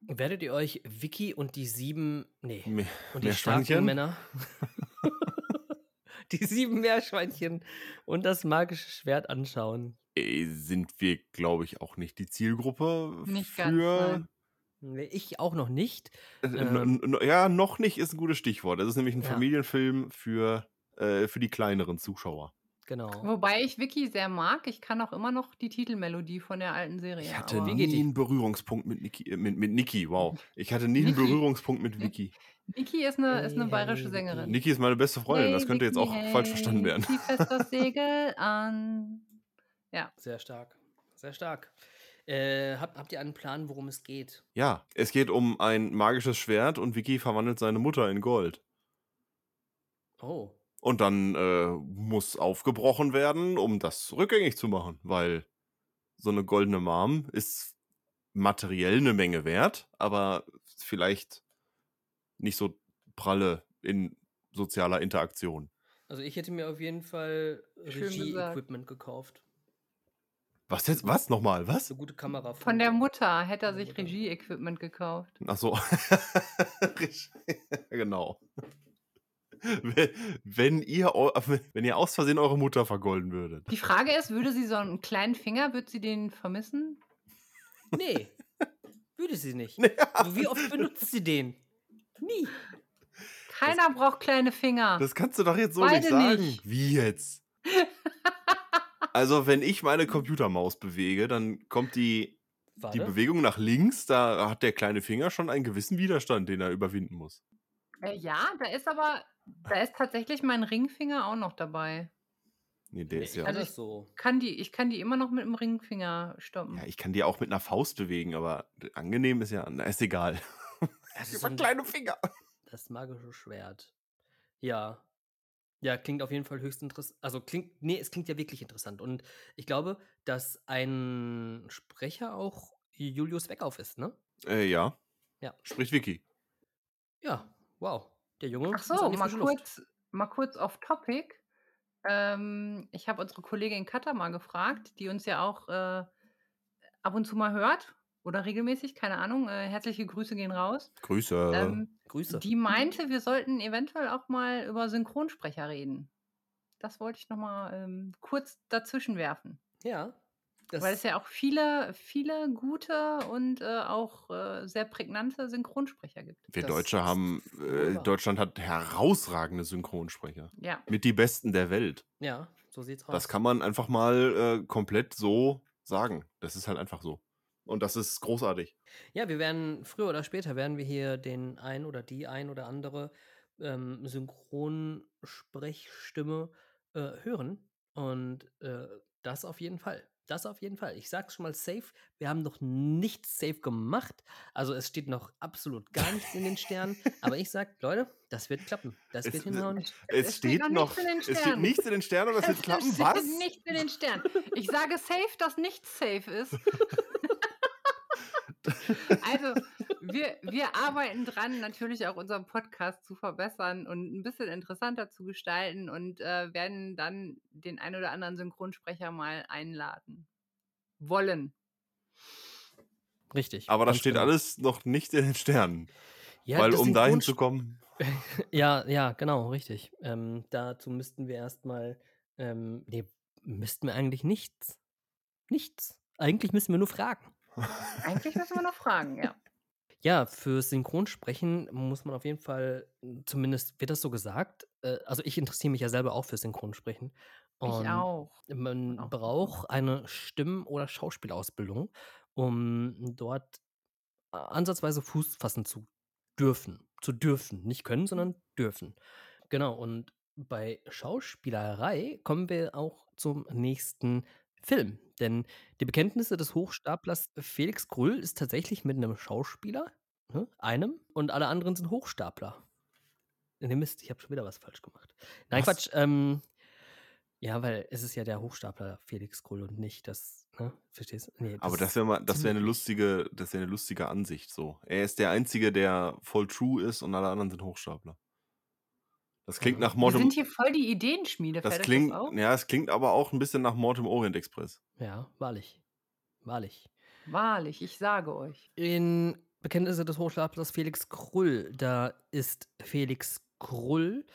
S1: Werdet ihr euch Vicky und die sieben, nee,
S3: Me-
S1: und die starken? Männer, [LAUGHS] [LAUGHS] die sieben Meerschweinchen und das magische Schwert anschauen?
S3: Äh, Sind wir, glaube ich, auch nicht die Zielgruppe
S2: Nicht ganz,
S3: für.
S1: Nee, Ich auch noch nicht.
S3: Äh,
S1: Ähm,
S3: ja, noch nicht ist ein gutes Stichwort. Das ist nämlich ein
S1: Ja.
S3: Familienfilm für, äh, für die kleineren Zuschauer.
S1: Genau.
S2: Wobei ich Vicky sehr mag. Ich kann auch immer noch die Titelmelodie von der alten Serie.
S3: Ich hatte
S2: aber
S1: Wie geht
S3: nie
S1: die?
S3: einen Berührungspunkt mit Niki, äh, mit, mit Niki, wow. Ich hatte nie einen
S2: Niki.
S3: Berührungspunkt mit Vicky. [LAUGHS]
S2: Vicky ist eine, ist eine
S1: Hey,
S2: bayerische
S1: hey,
S2: Sängerin.
S3: Niki ist meine beste Freundin, das
S2: Hey,
S3: könnte jetzt
S2: Vicky,
S3: auch falsch verstanden
S2: hey,
S3: werden.
S2: Zieh fest das [LAUGHS] Segel an. Ja.
S1: Sehr stark. Sehr stark. Äh, habt, habt ihr einen Plan, worum es geht?
S3: Ja, es geht um ein magisches Schwert und Vicky verwandelt seine Mutter in Gold.
S1: Oh.
S3: Und dann äh, muss aufgebrochen werden, um das rückgängig zu machen, weil so eine goldene Mom ist materiell eine Menge wert, aber vielleicht nicht so pralle in sozialer Interaktion.
S1: Also ich hätte mir auf jeden Fall. Regie-Equipment gekauft.
S3: Was jetzt? Was? Nochmal? Was?
S1: Eine gute Kamera.
S2: Von der Mutter hätte er sich. Regie-Equipment gekauft.
S3: Ach so. [LAUGHS] Genau. Wenn- ihr, wenn ihr aus Versehen eure Mutter vergolden würdet.
S2: Die Frage ist, würde sie so einen kleinen Finger, würde sie den vermissen?
S1: Nee. Würde sie nicht. [LAUGHS]
S3: Ja,
S1: Aber Wie oft benutzt sie den? Nie.
S2: Keiner braucht kleine Finger.
S3: Das kannst du doch jetzt so
S2: Beide
S3: nicht sagen.
S2: nicht.
S3: Wie jetzt? [LAUGHS] Also, wenn ich meine Computermaus bewege, dann kommt die die. Bewegung nach links, da hat der kleine Finger schon einen gewissen Widerstand, den er überwinden muss.
S2: Äh, ja, da ist aber, da ist tatsächlich mein Ringfinger auch noch dabei.
S3: Nee, der
S1: Nee,
S3: ist
S1: ich
S3: ja.
S1: kann
S2: Also ich
S1: so.
S2: kann die, ich kann die immer noch mit dem Ringfinger stoppen.
S3: Ja, ich kann die auch mit einer Faust bewegen, aber angenehm ist ja. Na, ist egal.
S1: Das [LAUGHS] ist
S3: hab
S1: so ein,
S3: kleine Finger.
S1: das magische Schwert. Ja. Ja, klingt auf jeden Fall höchst interessant. Also klingt, nee, es klingt ja wirklich interessant. Und ich glaube, dass ein Sprecher auch Julius Weckauf ist, ne?
S3: Äh, ja.
S1: Ja.
S3: Spricht Vicky.
S1: Ja, wow. Der Junge
S2: Ach so, mal
S1: frische Luft.
S2: kurz, mal kurz off Topic. Ähm, ich habe unsere Kollegin Katha mal gefragt, die uns ja auch äh, ab und zu mal hört oder regelmäßig, keine Ahnung. Äh, herzliche Grüße gehen raus.
S3: Grüße.
S2: Ähm,
S1: Grüße.
S2: die meinte, wir sollten eventuell auch mal über Synchronsprecher reden. Das wollte ich noch mal ähm, kurz dazwischen werfen.
S1: Ja. Das,
S2: Weil es ja auch viele, viele gute und äh, auch äh, sehr prägnante Synchronsprecher gibt.
S3: Wir
S1: das
S3: Deutsche haben, äh. Deutschland hat herausragende Synchronsprecher.
S2: Ja.
S3: Mit die besten der Welt.
S1: ja, so sieht's aus.
S3: Das kann man einfach mal äh, komplett so sagen. Das ist halt einfach so. Und das ist großartig.
S1: Ja, wir werden früher oder später werden wir hier den ein oder die ein oder andere ähm, Synchronsprechstimme äh, hören. Und äh, das auf jeden Fall. Das auf jeden Fall. Ich sag's schon mal safe. Wir haben noch nichts safe gemacht. Also es steht noch absolut gar nichts in den Sternen. Aber ich sag, Leute, das wird klappen. Das
S3: Es
S1: wird hinhauen.
S3: Es,
S2: Es steht
S3: steht
S2: noch nichts in den
S3: es steht
S2: Sternen.
S3: nichts in den Sternen und das wird
S2: Es
S3: klappen.
S2: steht
S3: Was?
S2: Nichts in den Sternen. Ich sage safe, dass nichts safe ist. [LAUGHS] Also, wir, wir arbeiten dran, natürlich auch unseren Podcast zu verbessern und ein bisschen interessanter zu gestalten und äh, werden dann den ein oder anderen Synchronsprecher mal einladen. Wollen.
S1: Richtig.
S3: Aber das steht
S1: genau.
S3: alles noch nicht in den Sternen.
S1: Ja,
S3: weil um dahin zu kommen. [LAUGHS]
S1: Ja, ja, genau, richtig. Ähm, dazu müssten wir erstmal, ähm, nee, müssten wir eigentlich nichts. Nichts. Eigentlich müssen wir nur fragen.
S2: Eigentlich müssen wir noch fragen, ja. [LAUGHS]
S1: Ja, für Synchronsprechen muss man auf jeden Fall, zumindest wird das so gesagt. Äh, also ich interessiere mich ja selber auch für Synchronsprechen.
S2: Ich
S1: Und
S2: auch.
S1: man
S2: auch.
S1: braucht eine Stimm- oder Schauspielausbildung, um dort äh, ansatzweise Fuß fassen zu dürfen. Zu dürfen. Nicht können, sondern dürfen. Genau, und bei Schauspielerei kommen wir auch zum nächsten Film. Denn die Bekenntnisse des Hochstaplers Felix Krull ist tatsächlich mit einem Schauspieler, ne, einem, und alle anderen sind Hochstapler. Ne, Mist, ich habe schon wieder was falsch gemacht. Nein,
S3: Was?
S1: Quatsch. Ähm, ja, weil es ist ja der Hochstapler Felix Krull und nicht das, ne? Verstehst du? Nee,
S3: Aber das wäre mal, das wäre eine lustige, das wäre eine lustige Ansicht so. Er ist der Einzige, der voll true ist und alle anderen sind Hochstapler. Das klingt nach
S2: Wir
S3: Mord im,
S2: sind hier voll die Ideenschmiede.
S3: das klingt,
S2: das
S3: ja, es klingt aber auch ein bisschen nach Mord im Orient Express.
S1: Ja, wahrlich. Wahrlich.
S2: Wahrlich, ich sage euch.
S1: In Bekenntnisse des Hochstaplers Felix Krull, da ist Felix Krull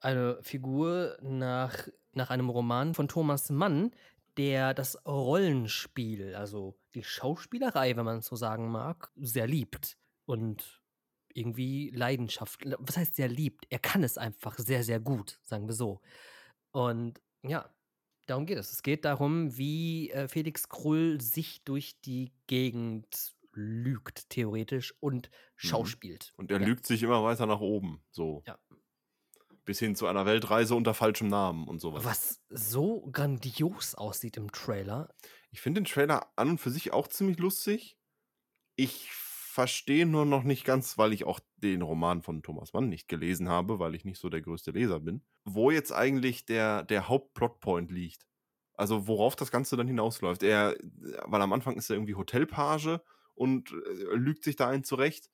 S1: eine Figur nach, nach einem Roman von Thomas Mann, der das Rollenspiel, also die Schauspielerei, wenn man es so sagen mag, sehr liebt und irgendwie Leidenschaft. Was heißt sehr liebt? Er kann es einfach sehr, sehr gut, sagen wir so. Und ja, darum geht es. Es geht darum, wie äh, Felix Krull sich durch die Gegend lügt, theoretisch, und schauspielt.
S3: Und er
S1: Ja.
S3: lügt sich immer weiter nach oben. So.
S1: Ja.
S3: Bis hin zu einer Weltreise unter falschem Namen und sowas.
S1: Was so grandios aussieht im Trailer.
S3: Ich finde den Trailer an und für sich auch ziemlich lustig. Ich verstehe nur noch nicht ganz, weil ich auch den Roman von Thomas Mann nicht gelesen habe, weil ich nicht so der größte Leser bin, wo jetzt eigentlich der, der Hauptplotpoint liegt. Also worauf das Ganze dann hinausläuft. Er, weil am Anfang ist er irgendwie Hotelpage und äh, lügt sich da einen zurecht.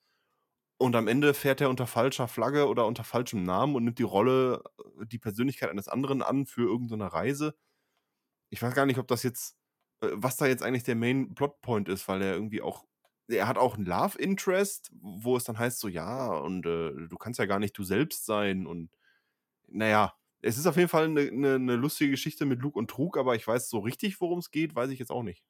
S3: Und am Ende fährt er unter falscher Flagge oder unter falschem Namen und nimmt die Rolle, äh, die Persönlichkeit eines anderen an für irgendeine Reise. Ich weiß gar nicht, ob das jetzt, äh, was da jetzt eigentlich der Main Plotpoint ist, weil er irgendwie auch, er hat auch einen Love Interest, wo es dann heißt so, ja, und äh, du kannst ja gar nicht du selbst sein und naja, es ist auf jeden Fall eine, eine, eine lustige Geschichte mit Lug und Trug, aber ich weiß so richtig, worum es geht, weiß ich jetzt auch nicht.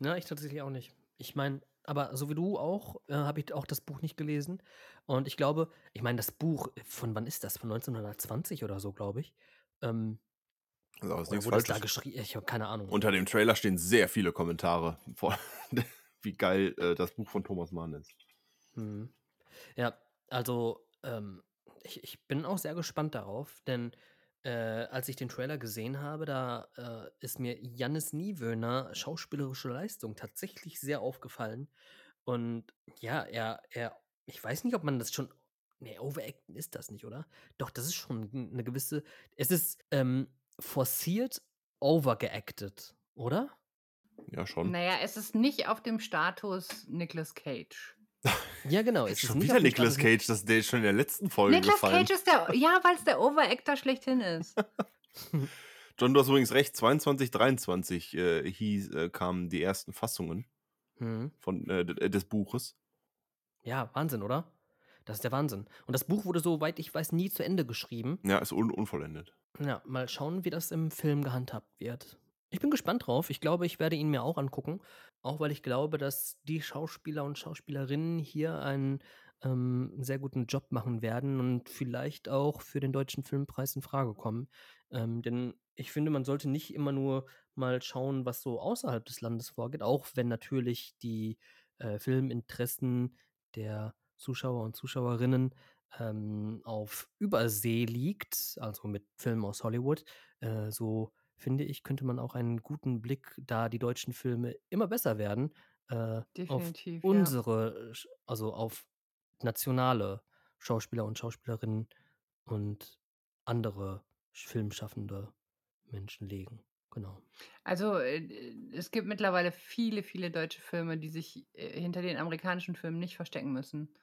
S1: Ja, ich tatsächlich auch nicht. Ich meine, aber so wie du auch, äh, habe ich auch das Buch nicht gelesen. Und ich glaube, ich meine, das Buch, von wann ist das? Von 1920 oder so, glaube ich. Ähm,
S3: Also, ist nichts
S1: wurde es da
S3: Falsches.
S1: geschrieben? Ich habe keine Ahnung.
S3: Unter dem Trailer stehen sehr viele Kommentare. Wie geil äh, das Buch von Thomas Mann ist.
S1: Mhm. Ja, also ähm, ich, ich bin auch sehr gespannt darauf, denn äh, als ich den Trailer gesehen habe, da äh, ist mir Jannis Niewöhner schauspielerische Leistung tatsächlich sehr aufgefallen. Und ja, er, er, ich weiß nicht, ob man das schon. Nee, Overacten ist das nicht, oder? Doch, das ist schon eine gewisse. Es ist ähm, forciert overgeacted, oder?
S3: Ja, schon.
S2: Naja, es ist nicht auf dem Status Nicolas Cage.
S1: Ja, genau.
S3: Es
S1: Es
S3: ist
S1: ist
S3: schon
S1: nicht
S3: wieder Nicolas Cage, das, der ist schon in der letzten Folge
S2: Nicolas
S3: gefallen.
S2: Cage ist der, ja, weil es der Overactor schlechthin ist. [LAUGHS]
S3: John, du hast übrigens recht, 22, 23 äh, hieß, äh, kamen die ersten Fassungen
S1: Mhm.
S3: von, äh, d- des Buches.
S1: Ja, Wahnsinn, oder? Das ist der Wahnsinn. Und das Buch wurde, soweit ich weiß, nie zu Ende geschrieben.
S3: Ja, ist un unvollendet.
S1: Ja, mal schauen, wie das im Film gehandhabt wird. Ich bin gespannt drauf. Ich glaube, ich werde ihn mir auch angucken. Auch weil ich glaube, dass die Schauspieler und Schauspielerinnen hier einen ähm, sehr guten Job machen werden und vielleicht auch für den Deutschen Filmpreis in Frage kommen. Ähm, denn ich finde, man sollte nicht immer nur mal schauen, was so außerhalb des Landes vorgeht, auch wenn natürlich die äh, Filminteressen der Zuschauer und Zuschauerinnen ähm, auf Übersee liegt, also mit Filmen aus Hollywood, äh, so finde ich, könnte man auch einen guten Blick, da die deutschen Filme immer besser werden, äh, auf
S2: ja.
S1: unsere, Sch- also auf nationale Schauspieler und Schauspielerinnen und andere Sch- filmschaffende Menschen legen. Genau.
S2: Also äh, es gibt mittlerweile viele, viele deutsche Filme, die sich äh, hinter den amerikanischen Filmen nicht verstecken müssen.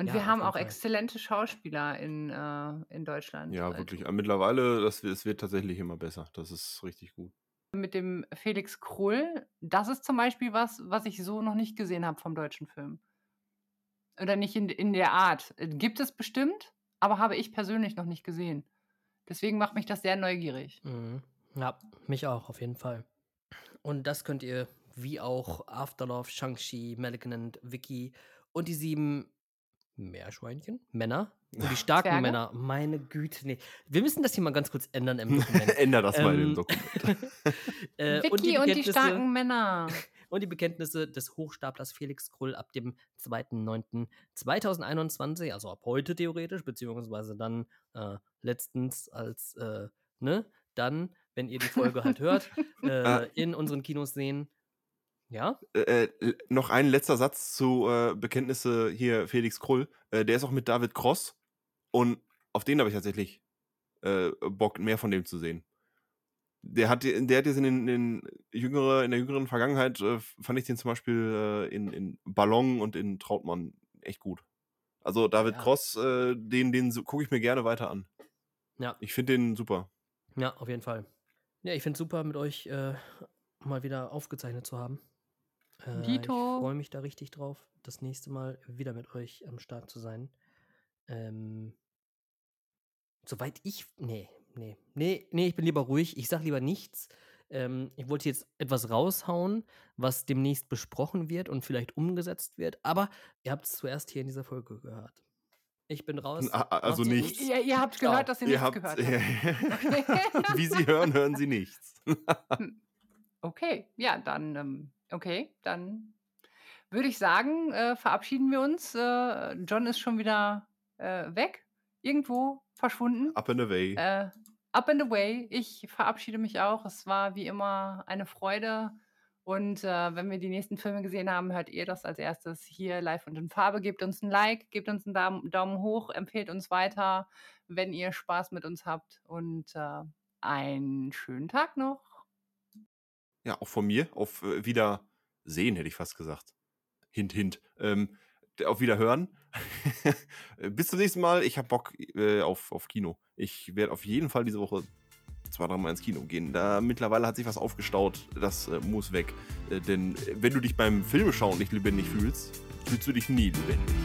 S2: Und
S1: Ja,
S2: wir haben auch
S1: Fall.
S2: exzellente Schauspieler in, äh, in Deutschland.
S3: Ja,
S2: Also
S3: wirklich. Aber mittlerweile, das, es wird tatsächlich immer besser. Das ist richtig gut.
S2: mit dem Felix Krull, das ist zum Beispiel was, was ich so noch nicht gesehen habe vom deutschen Film. Oder nicht in, in der Art. Äh, Gibt es bestimmt, aber habe ich persönlich noch nicht gesehen. Deswegen macht mich das sehr neugierig.
S1: Mhm. Ja, mich auch, auf jeden Fall. Und das könnt ihr, wie auch Afterlove, Shang-Chi, Malignant, Vicky und die sieben Meerschweinchen, Männer und die [LAUGHS] starken
S2: Zwerge?
S1: Männer. Meine Güte, nee. Wir müssen das hier mal ganz kurz ändern im [LAUGHS] Dokument.
S3: Änder das mal in
S1: Ähm,
S3: Dokument. [LAUGHS]
S1: äh,
S2: Vicky und die,
S1: Bekenntnisse-
S2: starken Männer.
S1: und die Bekenntnisse des Hochstaplers Felix Krull ab dem 2.9.2021, also ab heute theoretisch, beziehungsweise dann äh, letztens als, äh, ne, dann, wenn ihr die Folge halt hört,
S3: Ah.
S1: äh, in unseren Kinos sehen. Ja?
S3: äh, äh, noch ein letzter Satz zu äh, Bekenntnisse hier Felix Krull. Äh, der ist auch mit David Cross und auf den habe ich tatsächlich äh, Bock, mehr von dem zu sehen. Der hat, der hat jetzt in, den, in, jüngere, in der jüngeren Vergangenheit, äh, fand ich den zum Beispiel in, in Ballon und in Trautmann echt gut. Also David
S1: Ja.
S3: Cross, den, den gucke ich mir gerne weiter an.
S1: Ja,
S3: Ich finde den super.
S1: ja, auf jeden Fall. Ja, ich finde es super, mit euch mal wieder aufgezeichnet zu haben. Äh, Ich
S2: Dito.
S1: freue mich da richtig drauf, das nächste Mal wieder mit euch am Start zu sein. Ähm, soweit ich. Nee, nee, nee, nee, ich bin lieber ruhig. Ich sag lieber nichts. Ähm, ich wollte jetzt etwas raushauen, was demnächst besprochen wird und vielleicht umgesetzt wird, aber ihr habt es zuerst hier in dieser Folge gehört. Ich bin raus.
S3: A- a- also nichts.
S2: Ihr, ihr habt
S1: Ciao.
S2: gehört, dass ihr
S3: Ihr
S2: nichts
S3: habt,
S2: gehört habt. [LAUGHS]
S3: Wie Sie hören, hören Sie nichts. [LAUGHS]
S2: Okay, ja, dann, ähm, okay, dann würde ich sagen, äh, verabschieden wir uns. Äh, John ist schon wieder äh, weg, irgendwo verschwunden.
S3: Up and away.
S2: Äh, up and away. Ich verabschiede mich auch. Es war wie immer eine Freude. Und äh, wenn wir die nächsten Filme gesehen haben, hört ihr das als erstes hier live und in Farbe. Gebt uns ein Like, gebt uns einen Daumen, Daumen hoch, empfehlt uns weiter, wenn ihr Spaß mit uns habt. Und äh, einen schönen Tag noch.
S3: Ja, auch von mir. Auf äh, Wiedersehen, hätte ich fast gesagt. Hint, hint. Ähm, auf Wiederhören. [LAUGHS] Bis zum nächsten Mal. Ich habe Bock äh, auf, auf Kino. Ich werde auf jeden Fall diese Woche zwei, dreimal ins Kino gehen. Da mittlerweile hat sich was aufgestaut. Das äh, muss weg. Äh, denn äh, wenn du dich beim Filmeschauen nicht lebendig fühlst, fühlst du dich nie lebendig.